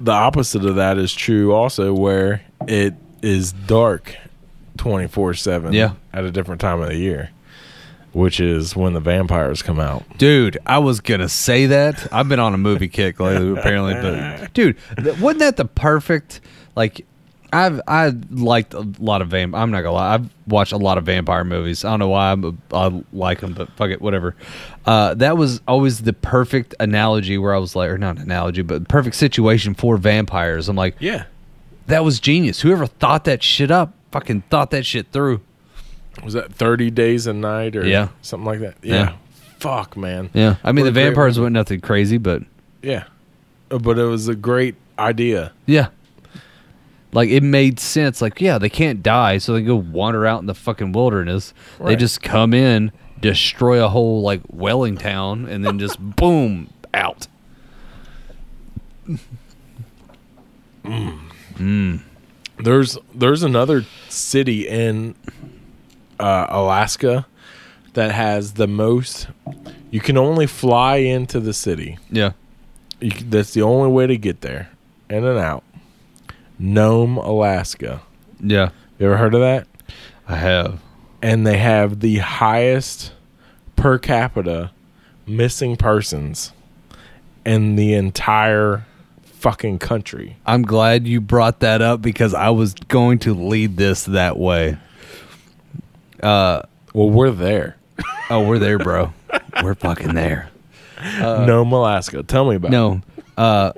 the opposite of that is true also, where it is dark 24 7
Yeah.
at a different time of the year, which is when the vampires come out.
Dude, I was gonna say that. I've been on a movie kick lately, apparently. But dude, wasn't that the perfect? Like, I've I liked a lot of vamp. I'm not gonna lie. I've watched a lot of vampire movies. I don't know why I'm I like them, but fuck it, whatever. Uh, that was always the perfect analogy where I was like, or not analogy, but perfect situation for vampires. I'm like,
Yeah.
that was genius. Whoever thought that shit up, fucking thought that shit through.
Was that 30 days a night or
Yeah.
something like that? Yeah.
Yeah.
Fuck, man.
Yeah, I mean
What
the vampires went nothing crazy, but
Yeah. Uh, But it was a great idea.
Yeah. Like it made sense. Like, yeah, they can't die, so they go wander out in the fucking wilderness. They just come in, destroy a whole like Welling town, and then just boom out.
There's there's another city in uh, Alaska that has the most. You can only fly into the city.
Yeah.
You, that's the only way to get there, in and out. Nome, Alaska.
Yeah.
You ever heard of that?
I have.
And they have the highest per capita missing persons in the entire fucking country.
I'm glad you brought that up because I was going to lead this that way.
Well, we're there.
Oh, we're there, bro. we're fucking there.
Nome, Alaska. Tell me about it.
No. Uh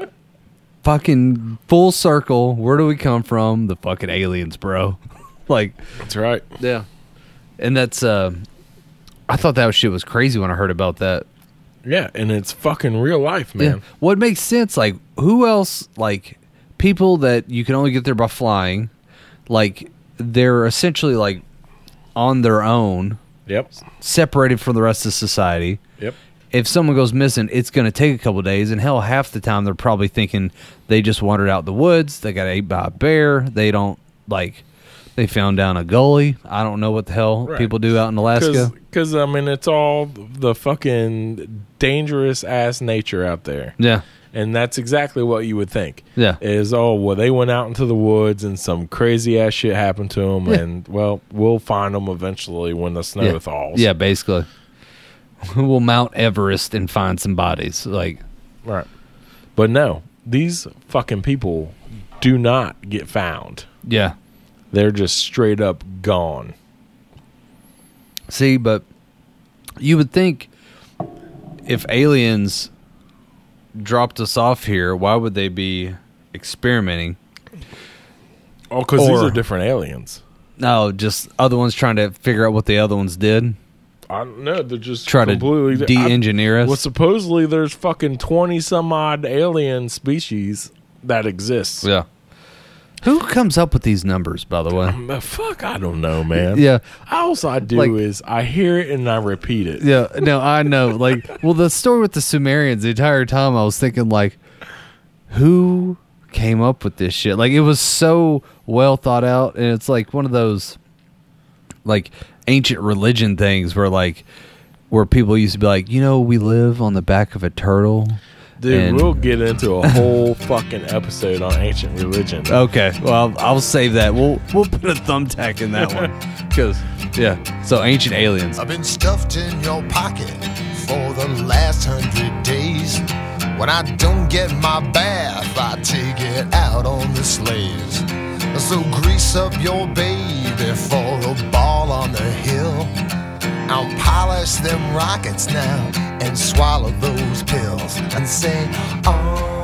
fucking full circle. Where do we come from? The fucking aliens, bro. like
That's right.
Yeah. And that's uh I thought that shit was crazy when I heard about that.
Yeah, and it's fucking real life, man.
What makes sense like who else like people that you can only get there by flying like they're essentially like on their own,
Yep.
separated from the rest of society.
Yep.
If someone goes missing, it's going to take a couple days, and hell, half the time they're probably thinking they just wandered out the woods, they got ate by a bear, they don't like, they found down a gully. I don't know what the hell
Right.
people do out in Alaska.
Because I mean, it's all the fucking dangerous ass nature out there,
Yeah,
and that's exactly what you would think.
Yeah.
is oh well, they went out into the woods and some crazy ass shit happened to them,
Yeah.
and well, we'll find them eventually when the snow
yeah,
thaws.
yeah, basically. we'll Mount Everest and find some bodies. Like,
right. But no, these fucking people do not get found.
yeah.
They're just straight up gone.
See, but you would think if aliens dropped us off here, why would they be experimenting?
Oh, because these
Or-
are different aliens.
No, just other ones trying to figure out what the other ones did.
I don't know. They're just
Try to
completely
de-engineer us.
Well, supposedly there's fucking twenty some odd alien species that exists.
Yeah. Who comes up with these numbers, by the way?
Uh, Fuck, I don't know, man.
Yeah.
All I do
Like-
is I hear it and I repeat it.
Yeah, no, I know. Like, well, the story with the Sumerians, the entire time I was thinking, like, who came up with this shit? Like, it was so well thought out, and it's like one of those, like, ancient religion things where, like, where people used to be like, you know, we live on the back of a turtle.
Dude,
and-
we'll get into a whole fucking episode on ancient religion.
Okay, well, I'll, I'll save that. We'll we'll put a thumbtack in that one because yeah. So ancient aliens.
I've been stuffed in your pocket for the last hundred days. When I don't get my bath, I take it out on the sleighs. So grease up your baby for the ball on the hill. I'll polish them rockets now and swallow those pills and say, oh.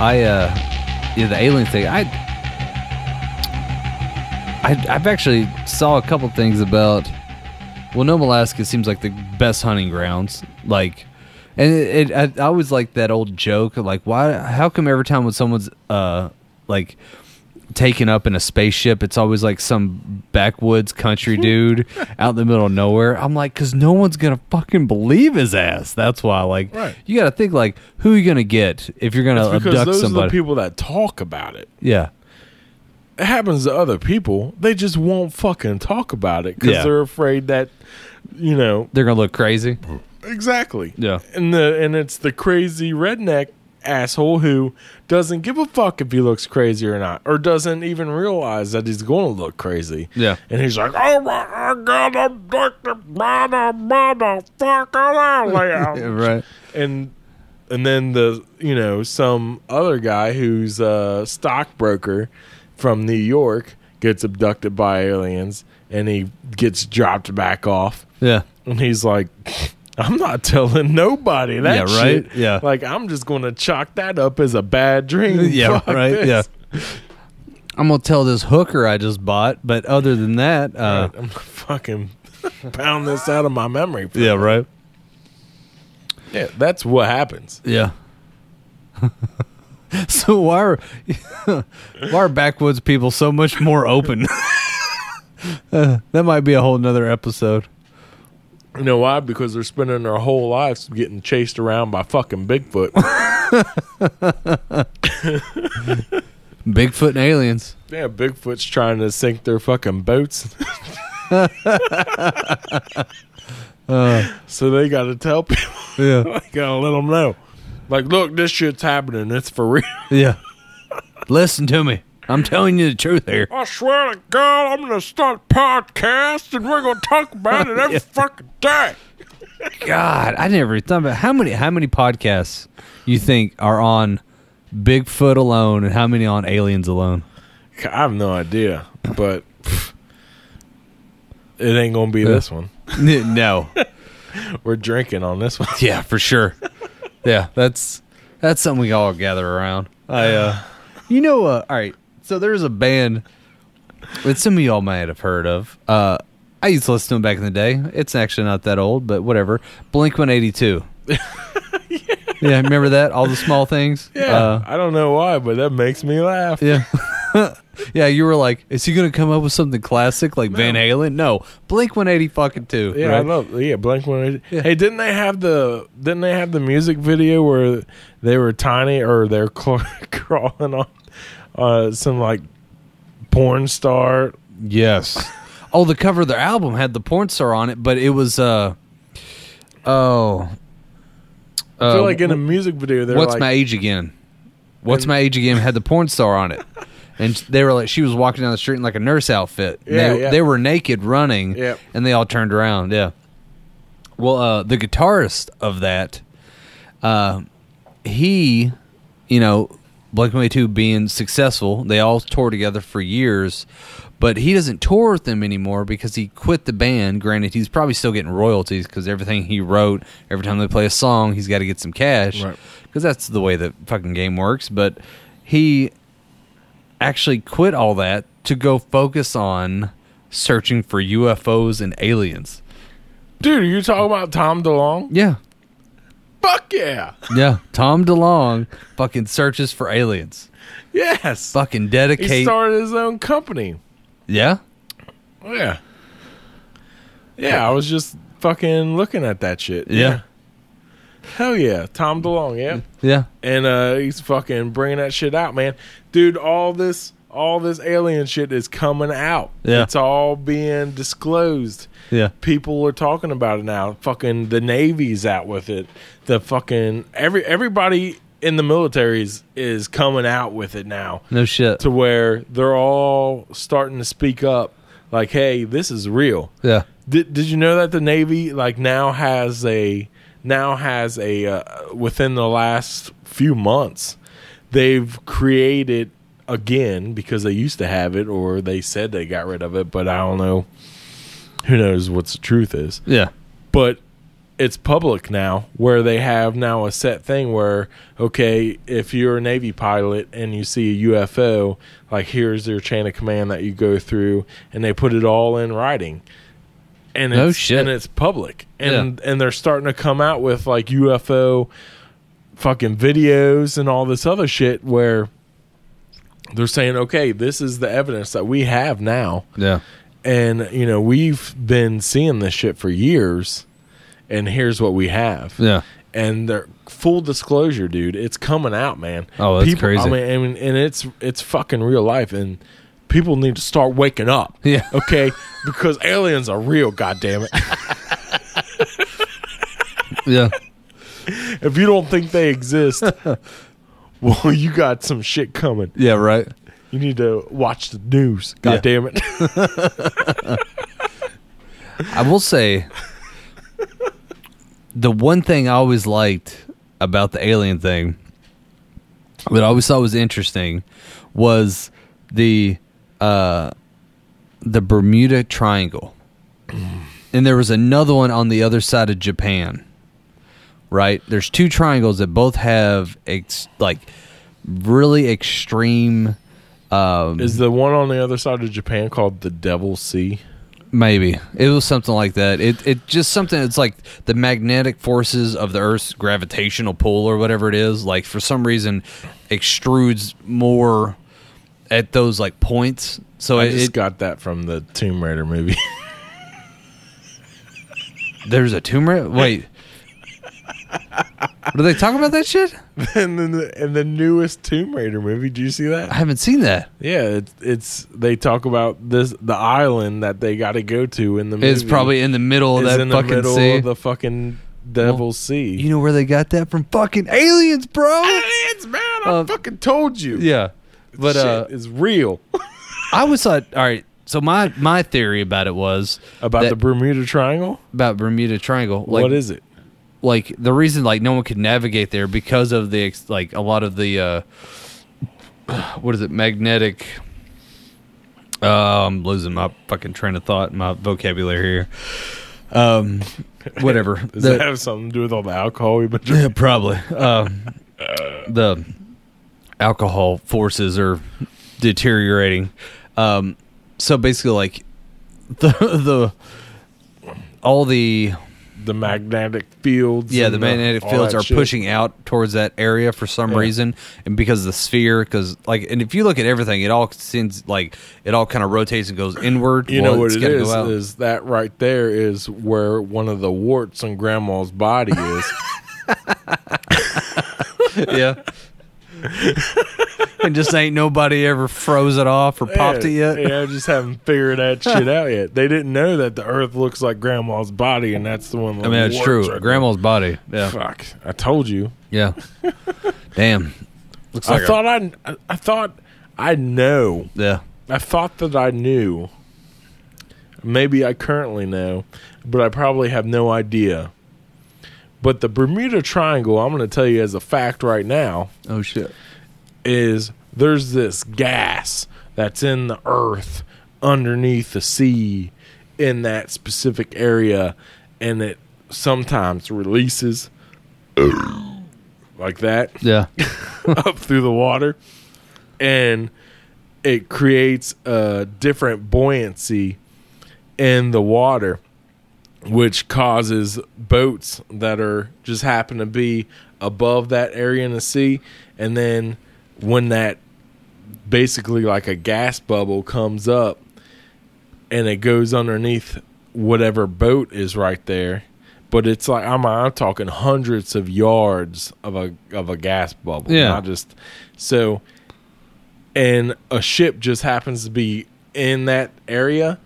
I
uh, yeah, the alien thing. I, I, I've actually saw a couple things about. Well, Nome, Alaska seems like the best hunting grounds. Like, and it, it I, I always like that old joke. Like, why? How come every time when someone's uh, like taken up in a spaceship, it's always like some backwoods country dude out in the middle of nowhere. I'm like, because no one's gonna fucking believe his ass. That's why, like,
Right.
you got to think like, who are you gonna get if you're gonna
It's because
abduct
those are
somebody?
the people that talk about it.
yeah,
It happens to other people. They just won't fucking talk about it because
Yeah.
they're afraid that, you know,
they're gonna look crazy.
exactly.
Yeah.
And the and it's the crazy redneck asshole who doesn't give a fuck if he looks crazy or not, or doesn't even realize that he's going to look crazy.
Yeah.
And he's like, "Oh my god, I'm addicted by the motherfucking alien."
right.
and and then the you know some other guy who's a stockbroker from New York gets abducted by aliens and he gets dropped back off
Yeah.
and he's like I'm not telling nobody that
Yeah, right?
shit.
Yeah.
Like I'm just going to chalk that up as a bad dream.
Yeah,
Fuck
right.
this.
Yeah. I'm gonna tell this hooker I just bought, but other than that, uh,
Right, I'm gonna fucking pound this out of my memory.
yeah, right.
Yeah, that's what happens.
Yeah. so why are why are backwoods people so much more open? Uh, that might be a whole nother episode.
You know why? Because they're spending their whole lives getting chased around by fucking Bigfoot.
Bigfoot and aliens.
yeah, Bigfoot's trying to sink their fucking boats. so they got to tell people.
Yeah.
they got to let them know. Like, look, this shit's happening. It's for real.
Yeah. Listen to me. I'm telling you the truth here.
I swear to God, I'm going to start a podcast and we're going to talk about it every fucking day.
God, I never thought about how many how many podcasts you think are on Bigfoot alone and how many on aliens alone?
I have no idea, but pff, it ain't going to be this one.
no.
We're drinking on this one.
Yeah, for sure. yeah, that's that's something we all gather around. I uh you know uh all right, so there's a band that some of y'all might have heard of. Uh I used to listen to them back in the day. It's actually not that old, but whatever. Blink 182. yeah. remember that? All the small things?
Yeah,
Uh,
I don't know why, but that makes me laugh.
yeah. yeah, you were like, is he going to come up with something classic like Van Halen? No. Blink 180 fucking 2.
Yeah, I
right?
love. Yeah, Blink One Eighty.
Yeah.
Hey, didn't they have the? Didn't they have the music video where they were tiny or they're crawling on uh, some like porn star?
Yes. Oh, the cover of their album had the porn star on it, but it was uh oh.
I feel
Uh,
like in a music video, they're
What's
like,
my age again? What's
And-
my age again? Had the porn star on it, and they were like, she was walking down the street in like a nurse outfit.
Yeah,
they,
yeah.
they were naked running,
Yep.
and they all turned around. Yeah. Well, uh, the guitarist of that, uh, he, you know, Blink One Two being successful, they all toured together for years, but he doesn't tour with them anymore because he quit the band. Granted, he's probably still getting royalties because everything he wrote, every time they play a song, he's got to get some cash
Right.
because that's the way the fucking game works. But he actually quit all that to go focus on searching for UFOs and aliens.
dude, are you talking about Tom DeLonge?
Yeah.
Fuck yeah,
Yeah. Tom DeLonge fucking searches for aliens.
yes.
Fucking dedicated.
He
dedicate.
started his own company.
yeah.
Yeah, yeah. I was just fucking looking at that shit.
Yeah.
Hell yeah, Tom DeLonge. Yeah.
Yeah.
and uh he's fucking bringing that shit out, man. Dude, all this all this alien shit is coming out.
Yeah.
It's all being disclosed.
Yeah.
People are talking about it now. Fucking the Navy's out with it. The fucking every everybody in the military is, is coming out with it now
No shit.
to where they're all starting to speak up like, "Hey, this is real."
Yeah.
Did Did you know that the Navy like now has a now has a uh, within the last few months they've created again because they used to have it or they said they got rid of it, but I don't know. Who knows what the truth is?
Yeah.
But it's public now where they have now a set thing where okay if you're a navy pilot and you see a ufo like here's their chain of command that you go through and they put it all in writing and
No
it's,
shit.
and it's public and and they're starting to come out with like ufo fucking videos and all this other shit where they're saying okay this is the evidence that we have now
Yeah.
And you know we've been seeing this shit for years and here's what we have
Yeah.
and they're full disclosure dude it's coming out man
Oh, that's
people,
crazy.
i mean, I mean and it's it's fucking real life and people need to start waking up
Yeah.
okay because aliens are real god damn it
Yeah.
if you don't think they exist well you got some shit coming
Yeah. Right.
You need to watch the news god
Yeah.
damn it
I will say the one thing I always liked about the alien thing that I always thought was interesting was the uh the Bermuda Triangle. And there was another one on the other side of Japan. Right? There's two triangles that both have ex- like really extreme um
is the one on the other side of japan called the Devil sea
Maybe it was something like that. It it just something. It's like the magnetic forces of the Earth's gravitational pull or whatever it is. Like for some reason, extrudes more at those like points. So
i
it,
just
it-
got that from the tomb raider movie
there's a Tomb Raider. Wait, do they talk about that shit?
and then the, in the newest Tomb Raider movie, do you see that?
I haven't seen that.
Yeah, it's, it's they talk about this the island that they got to go to in the movie.
It's probably in the middle of
is
that
in the
fucking
middle
sea.
of the fucking Devil's Sea.
you know where they got that from? Fucking aliens, bro.
aliens, man! I
Uh,
fucking told you.
Yeah, but
Shit
uh,
is real
I was thought. All right. So my my theory about it was
about
that-
the Bermuda Triangle.
about Bermuda Triangle. Like,
what is it?
Like the reason like no one could navigate there because of the like a lot of the uh what is it magnetic uh, I'm losing my fucking train of thought, my vocabulary here. Um, whatever.
Does
The-
that have something to do with all the alcohol we've been drinking?
yeah, probably. Um, the alcohol forces are deteriorating. Um, so basically, like the the all the
The magnetic fields.
yeah the magnetic fields are
shit.
pushing out towards that area for some
Yeah.
reason, and because of the sphere, because like, and if you look at everything, it all seems like it all kind of rotates and goes inward.
You know what it is? Is that right there is where one of the warts on Grandma's body is.
yeah. and just ain't nobody ever froze it off or popped it yet.
Yeah, just haven't figured that shit out yet. They didn't know that the Earth looks like Grandma's body, and that's the one.
I mean, that's true. Grandma's body. Yeah.
Fuck, I told you.
Yeah. Damn. Looks
I
like a-
thought I, I, I thought I know.
Yeah.
I thought that I knew. Maybe I currently know, but I probably have no idea. But the Bermuda Triangle, I'm going to tell you as a fact right now,
Oh shit.
is there's this gas that's in the earth underneath the sea in that specific area and it sometimes releases like that
Yeah.
up through the water and it creates a different buoyancy in the water which causes boats that are just happen to be above that area in the sea and then when that basically like a gas bubble comes up and it goes underneath whatever boat is right there but it's like I'm I'm talking hundreds of yards of a of a gas bubble
Yeah.
not just so and a ship just happens to be in that area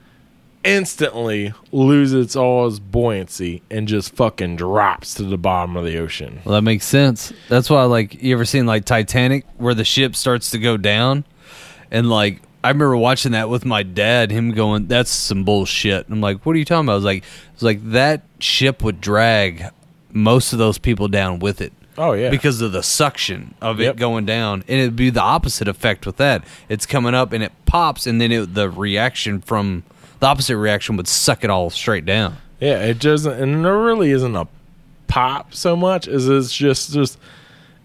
instantly loses all its buoyancy and just fucking drops to the bottom of the ocean.
Well, that makes sense. That's why, like, you ever seen like Titanic, where the ship starts to go down, and like I remember watching that with my dad. Him going, "That's some bullshit." And I'm like, "What are you talking about?" I was like, "It's like that ship would drag most of those people down with it."
Oh yeah.
because of the suction of
Yep.
it going down, and it'd be the opposite effect with that. It's coming up and it pops, and then it, the reaction from the opposite reaction would suck it all straight down.
Yeah, it doesn't, and there really isn't a pop so much as it's just just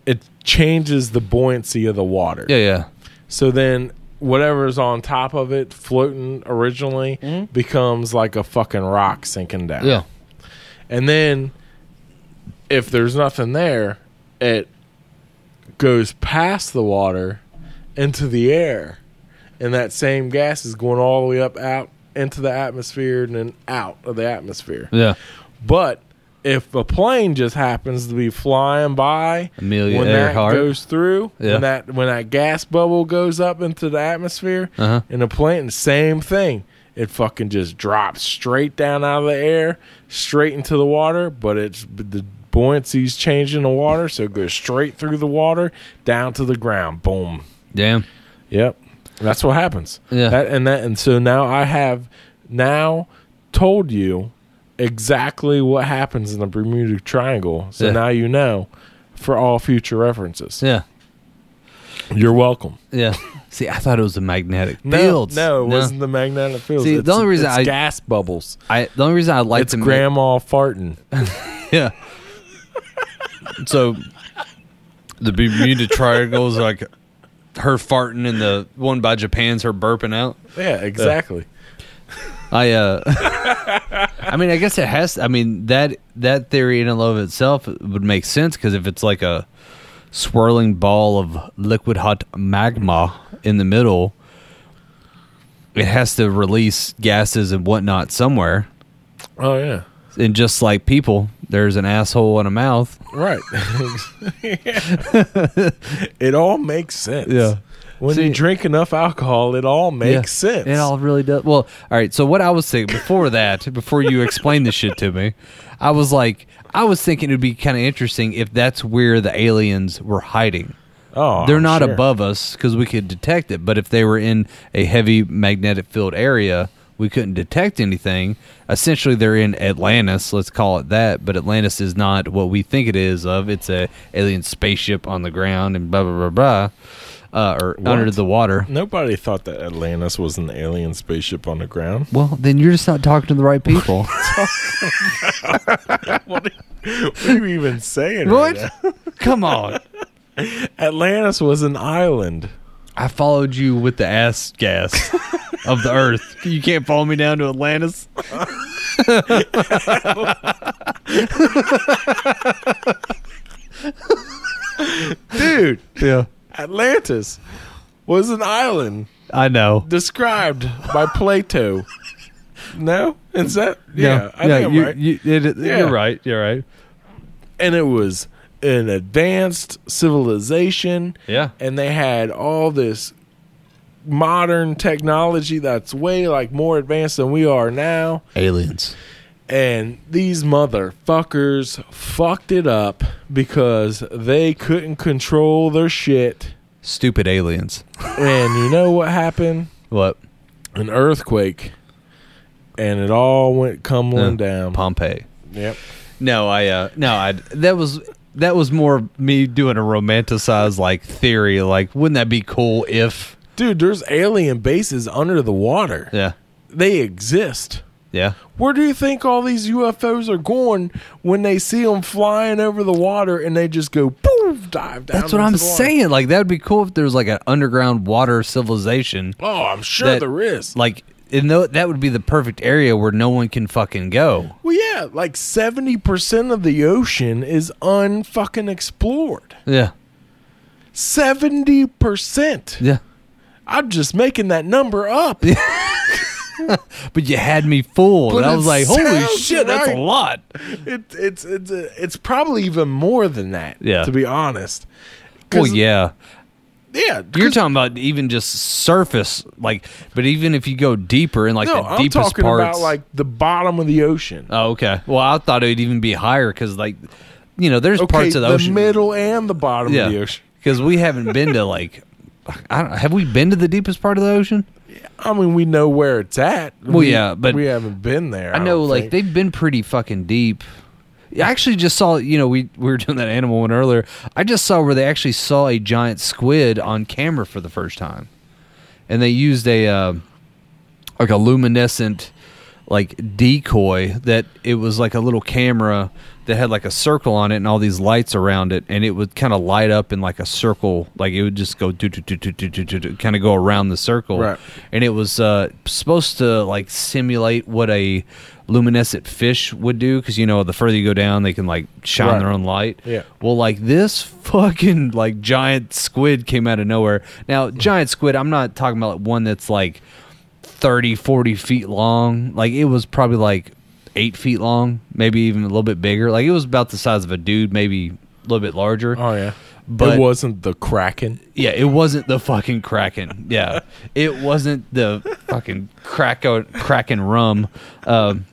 it changes the buoyancy of the water.
Yeah, yeah.
So then whatever's on top of it floating originally mm-hmm. becomes like a fucking rock sinking down.
Yeah.
And then if there's nothing there, it goes past the water into the air. And that same gas is going all the way up out into the atmosphere and then out of the atmosphere.
Yeah.
But if a plane just happens to be flying by
Amelia
when that goes through,
Yeah.
when that when that gas bubble goes up into the atmosphere,
Uh-huh.
in a plane, same thing. It fucking just drops straight down out of the air, straight into the water. But it's the buoyancy's changing the water, so it goes straight through the water down to the ground. Boom.
Damn.
Yep. That's what happens.
Yeah.
That, and that and so now I have now told you exactly what happens in the Bermuda Triangle. So
Yeah.
now you know for all future references.
Yeah.
You're welcome.
Yeah. See, I thought it was the magnetic
No,
fields.
No, it wasn't the magnetic fields.
See,
it's,
the only reason I-
gas bubbles.
I the only reason I like
It's grandma farting.
yeah. So the Bermuda Triangle is like her farting, and the one by Japan's her burping out.
yeah, exactly.
I uh, I mean, I guess it has. I mean that that theory in and of itself would make sense because if it's like a swirling ball of liquid hot magma in the middle, it has to release gases and whatnot somewhere.
Oh yeah.
And just like people, there's an asshole and a mouth.
Right. it all makes sense.
Yeah.
When
See-
you drink enough alcohol, it all makes sense.
It all really does. Well, all right. So what I was thinking before that, before you explained this shit to me, I was like, I was thinking it'd be kind of interesting if that's where the aliens were hiding.
Oh,
They're
I'm
not
sure.
above us because we could detect it. But if they were in a heavy magnetic field area, we couldn't detect anything. Essentially, they're in Atlantis. Let's call it that. But Atlantis is not what we think it is. Of it's a alien spaceship on the ground and blah blah blah blah, uh, or under the water.
Nobody thought that Atlantis was an alien spaceship on the ground.
Well, then you're just not talking to the right people.
what, are, what are you even saying?
What?
right?
Come on.
Atlantis was an island.
I followed you with the ass gas of the earth. You can't follow me down to Atlantis.
Dude,
Yeah.
Atlantis was an island
I know.
described by Plato. No? Is that? Yeah, I think I'm
you,
right.
you- it- it-
Yeah.
You're right. You're right.
and it was an advanced civilization.
Yeah.
And they had all this modern technology that's way like more advanced than we are now.
Aliens.
And these motherfuckers fucked it up because they couldn't control their shit.
Stupid aliens.
And you know what happened?
What?
An earthquake. And it all went tumbling down.
Pompeii.
Yep.
No, I uh no, I that was that was more me doing a romanticized like theory like wouldn't that be cool if
Dude, there's alien bases under the water.
Yeah.
They exist.
Yeah.
Where do you think all these UFOs are going when they see them flying over the water and they just go poof, dive down?
That's what I'm
into the water?
saying. Like that would be cool if there was like an underground water civilization.
Oh, I'm sure
that-
there is.
Like and that would be the perfect area where no one can fucking go.
Well, yeah, like seventy percent of the ocean is unfucking explored.
Yeah.
Seventy percent.
Yeah.
I'm just making that number up.
But you had me fooled.
But
I was like, holy shit, that's a lot.
It, it's it's it's probably even more than that.
Yeah.
to be honest.
Well, yeah.
Yeah.
you're talking about even just surface, like, but even if you go deeper in like
no,
the
I'm
deepest
talking
parts.
about like the bottom of the ocean.
oh, okay. Well, I thought it'd even be higher because, like, you know, there's
okay,
parts of the,
the
ocean.
middle and the bottom
yeah,
of the ocean.
because we haven't been to like, I don't. Have we been to the deepest part of the ocean?
I mean, we know where it's at.
Well,
We-
yeah, but-
we haven't been there.
I know, like
think.
they've been pretty fucking deep. I actually just saw, you know, we, we were doing that animal one earlier. I just saw where they actually saw a giant squid on camera for the first time, and they used a uh, like a luminescent like decoy that it was like a little camera that had like a circle on it and all these lights around it and it would kind of light up in like a circle like it would just go do do do do do do do kind of go around the circle
Right.
and it was uh, supposed to like simulate what a luminescent fish would do because you know the further you go down they can like shine
Right.
their own light
Yeah.
well like this fucking like giant squid came out of nowhere now giant squid i'm not talking about like one that's like 30 40 feet long like it was probably like eight feet long maybe even a little bit bigger like it was about the size of a dude maybe a little bit larger
Oh yeah.
But-
it wasn't the Kraken.
yeah, it wasn't the fucking Kraken. Yeah, it wasn't the fucking Kraken Kraken rum. Um,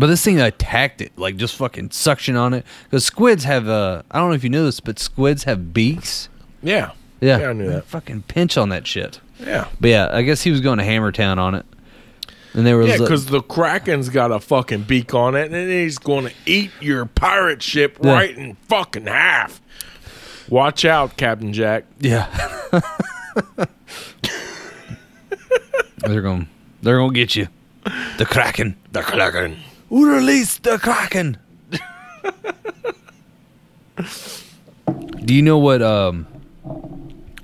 but this thing attacked it, like just fucking suction on it. Because squids have, uh, I don't know if you know this, but squids have beaks.
Yeah.
Yeah,
Yeah, I knew that.
Fucking pinch on that shit.
Yeah.
But yeah, I guess he was going to Hammertown on it, and there was
Yeah, because the Kraken's got a fucking beak on it, and he's going to eat your pirate ship
Yeah.
right in fucking half. Watch out, Captain Jack.
yeah. they're going, they're going to get you, the Kraken.
The Kraken.
Who released the Kraken? Do you know what um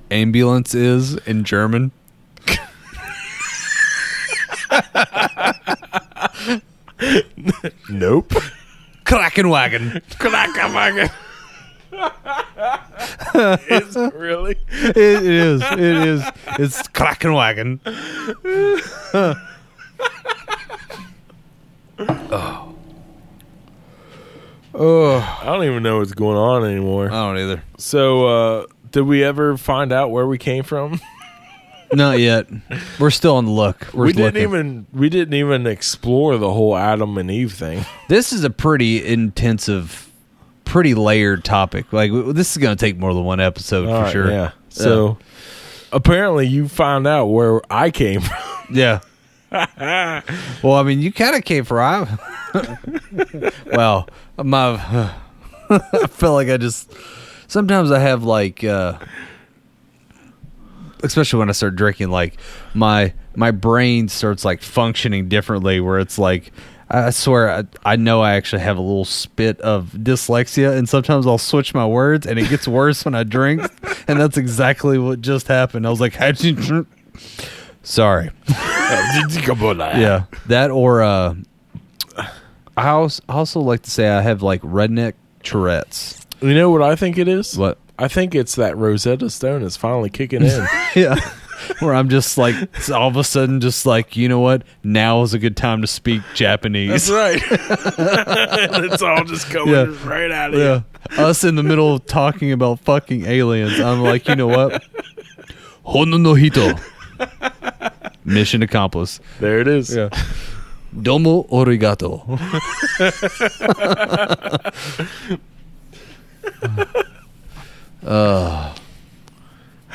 ambulance is in German?
Nope.
Krankenwagen.
Krankenwagen. Is it really?
it is. It is. It's Krankenwagen.
I don't even know what's going on anymore.
I don't either.
So, uh, did we ever find out where we came from?
Not yet. We're still on the look. We're
we didn't
looking.
even we didn't even explore the whole Adam and Eve thing.
This is a pretty intensive, pretty layered topic. Like this is going to take more than one episode
All
for
right,
sure.
Yeah. So, apparently, you found out where I came from.
Yeah. well, I mean, you kind of came for I. well, my. I feel like I just. Sometimes I have like, uh, especially when I start drinking, like my my brain starts like functioning differently. Where it's like, I swear, I, I know I actually have a little spit of dyslexia, and sometimes I'll switch my words, and it gets worse when I drink, and that's exactly what just happened. I was like, how'd you Sorry. Yeah, that or uh, I also, also like to say I have like redneck Tourette's.
You know what I think it is?
What?
I think it's that Rosetta Stone is finally kicking in.
Yeah, where I'm just like all of a sudden just like you know what? Now is a good time to speak Japanese.
That's right. it's all just coming
Yeah.
right out of
Yeah, us in the middle of talking about fucking aliens. I'm like, you know what? Hono no hito. Mission accomplished.
There it is.
Yeah. Domo origato. uh,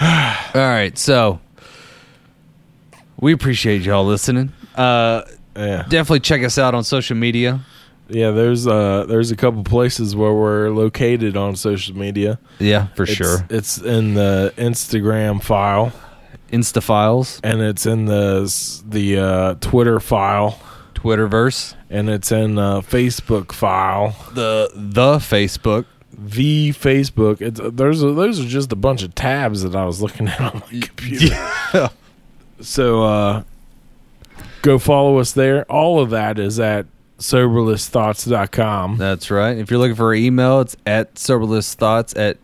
all right, so we appreciate y'all listening. Uh,
Yeah.
definitely check us out on social media.
Yeah, there's uh there's a couple places where we're located on social media.
Yeah, for
It's-
sure.
It's in the Instagram file
Insta files,
and it's in the the uh, Twitter file
Twitterverse,
and it's in the Facebook file.
the the Facebook.
The Facebook. It's there's a, those are just a bunch of tabs that I was looking at on my computer. So uh go follow us there. All of that is at soberlessthoughts.com.
That's right. If you're looking for email, it's at soberlessthoughts at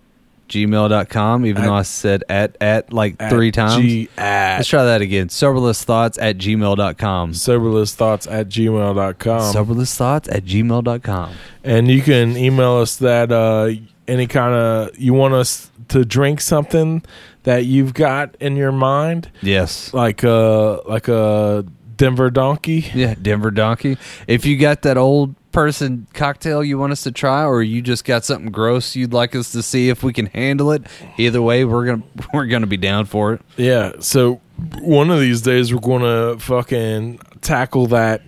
gmail.com, even
At-
though I said at at like
At
three times.
G at
Let's try that again. Soberlessthoughts at gmail.com.
soberlessthoughts at gmail.com.
Soberlessthoughts at gmail.com.
and you can email us that uh any kind of you want us to drink something that you've got in your mind
Yes.
like uh like a denver donkey
Yeah, Denver Donkey. If you got that old person cocktail you want us to try, or you just got something gross you'd like us to see if we can handle it, either way, we're gonna we're gonna be down for it.
yeah so one of these days we're gonna fucking tackle that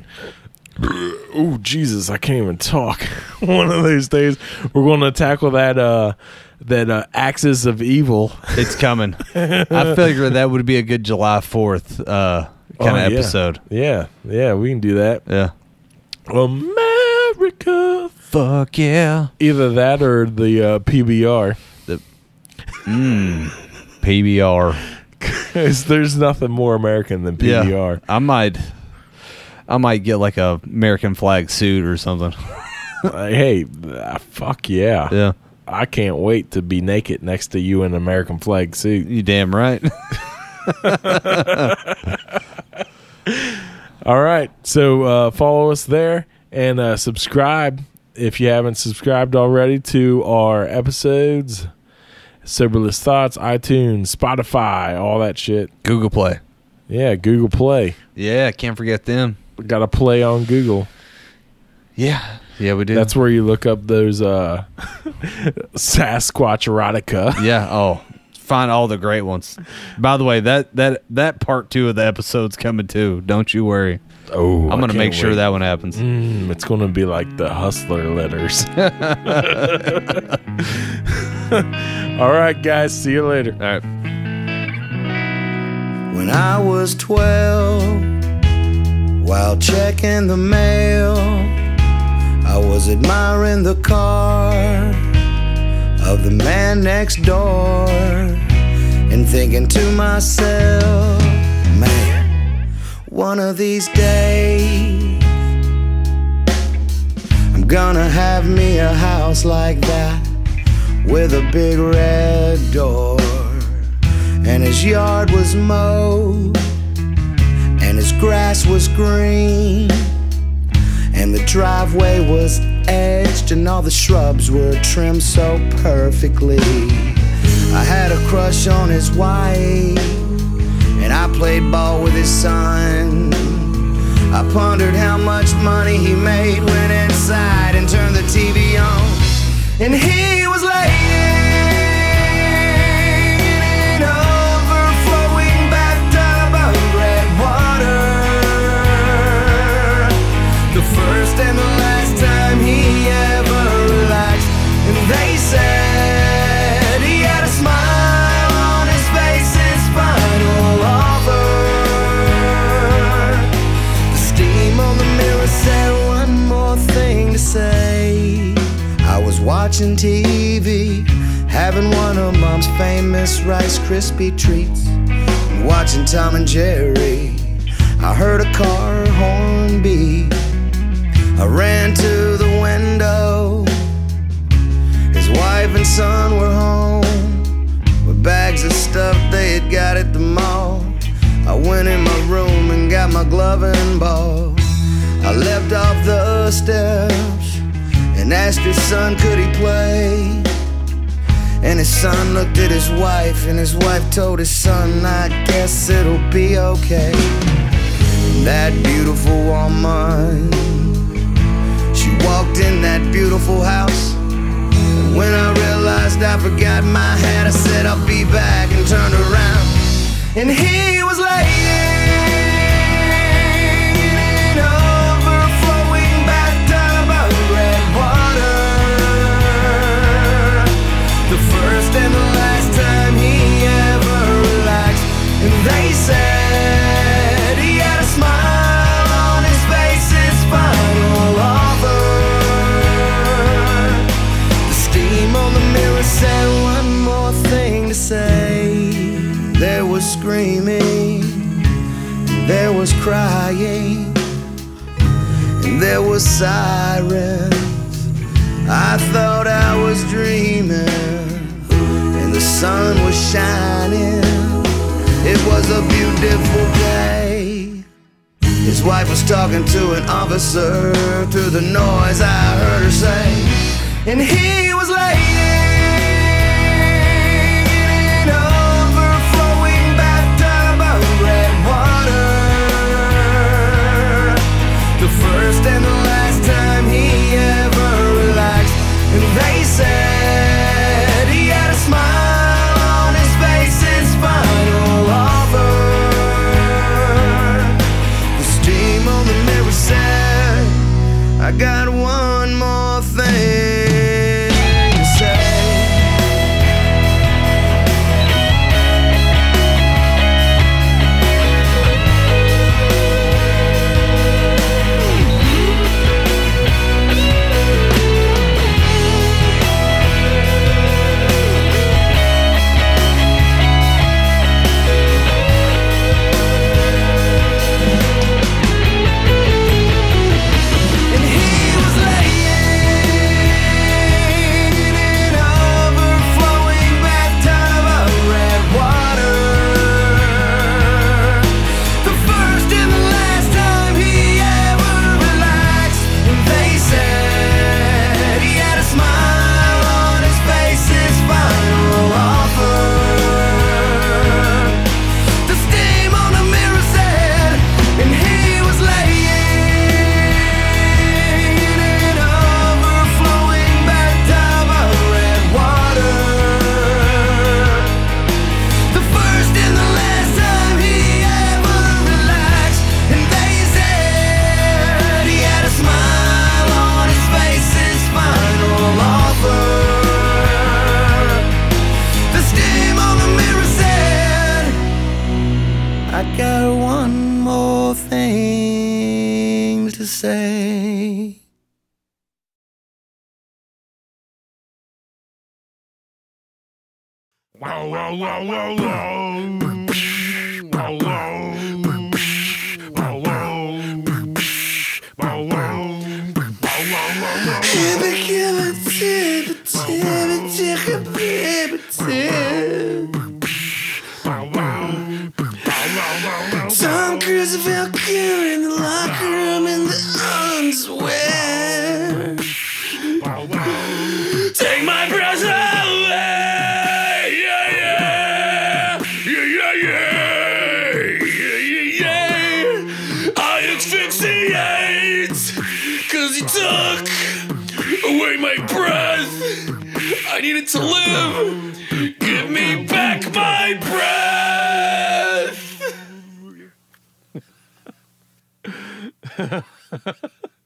oh jesus i can't even talk one of those days we're gonna tackle that uh that uh, Axis of Evil.
It's coming. I figure that would be a good July Fourth uh, kind
Oh,
of
yeah.
episode.
Yeah, yeah, we can do that.
Yeah.
America.
Fuck yeah.
Either that or the uh, PBR.
PBR.
'Cause there's nothing more American than
Yeah.
PBR.
I might. I might get like a American flag suit or something.
Hey, uh, fuck yeah.
Yeah.
I can't wait to be naked next to you in an American flag suit.
You damn right.
All right. So uh, follow us there and uh, subscribe if you haven't subscribed already to our episodes. Soberless Thoughts, iTunes, Spotify, all that shit.
Google Play.
Yeah, Google Play.
Yeah, can't forget them.
Got to play on Google.
Yeah. Yeah, we do.
That's where you look up those uh, Sasquatch erotica.
yeah. Oh, find all the great ones. By the way, that that that part two of the episode's coming too. Don't you worry.
Oh,
I'm
I
gonna
can't
make sure
wait.
that one happens.
Mm, it's going to be like the hustler letters. All right, guys. See you later.
All right.
When I was 12, while checking the mail, I was admiring the car of the man next door and thinking to myself, man, one of these days I'm gonna have me a house like that with a big red door and his yard was mowed, and his grass was green, and the driveway was edged, and all the shrubs were trimmed so perfectly. I had a crush on his wife, and I played ball with his son. I pondered how much money he made, went inside and turned the TV on, and he was watching TV, having one of mom's famous Rice Krispie treats, and watching Tom and Jerry. I heard a car horn beep. I ran to the window. His wife and son were home with bags of stuff they had got at the mall. I went in my room and got my glove and ball. I leapt off the steps and asked his son could he play. And his son looked at his wife, and his wife told his son, I guess it'll be okay. And that beautiful woman, she walked in that beautiful house. And when I realized I forgot my hat, I said, I'll be back, and turned around. And he was laying And the last time he ever relaxed. And they said he had a smile on his face, final. The steam on the mirror said one more thing to say. There was screaming, there was crying, and there was sirens. Sun was shining. It was a beautiful day. His wife was talking to an officer through the noise I heard her say, and he was. The first and the last time he ever relaxed, low, low. needed to live. Give me back my breath.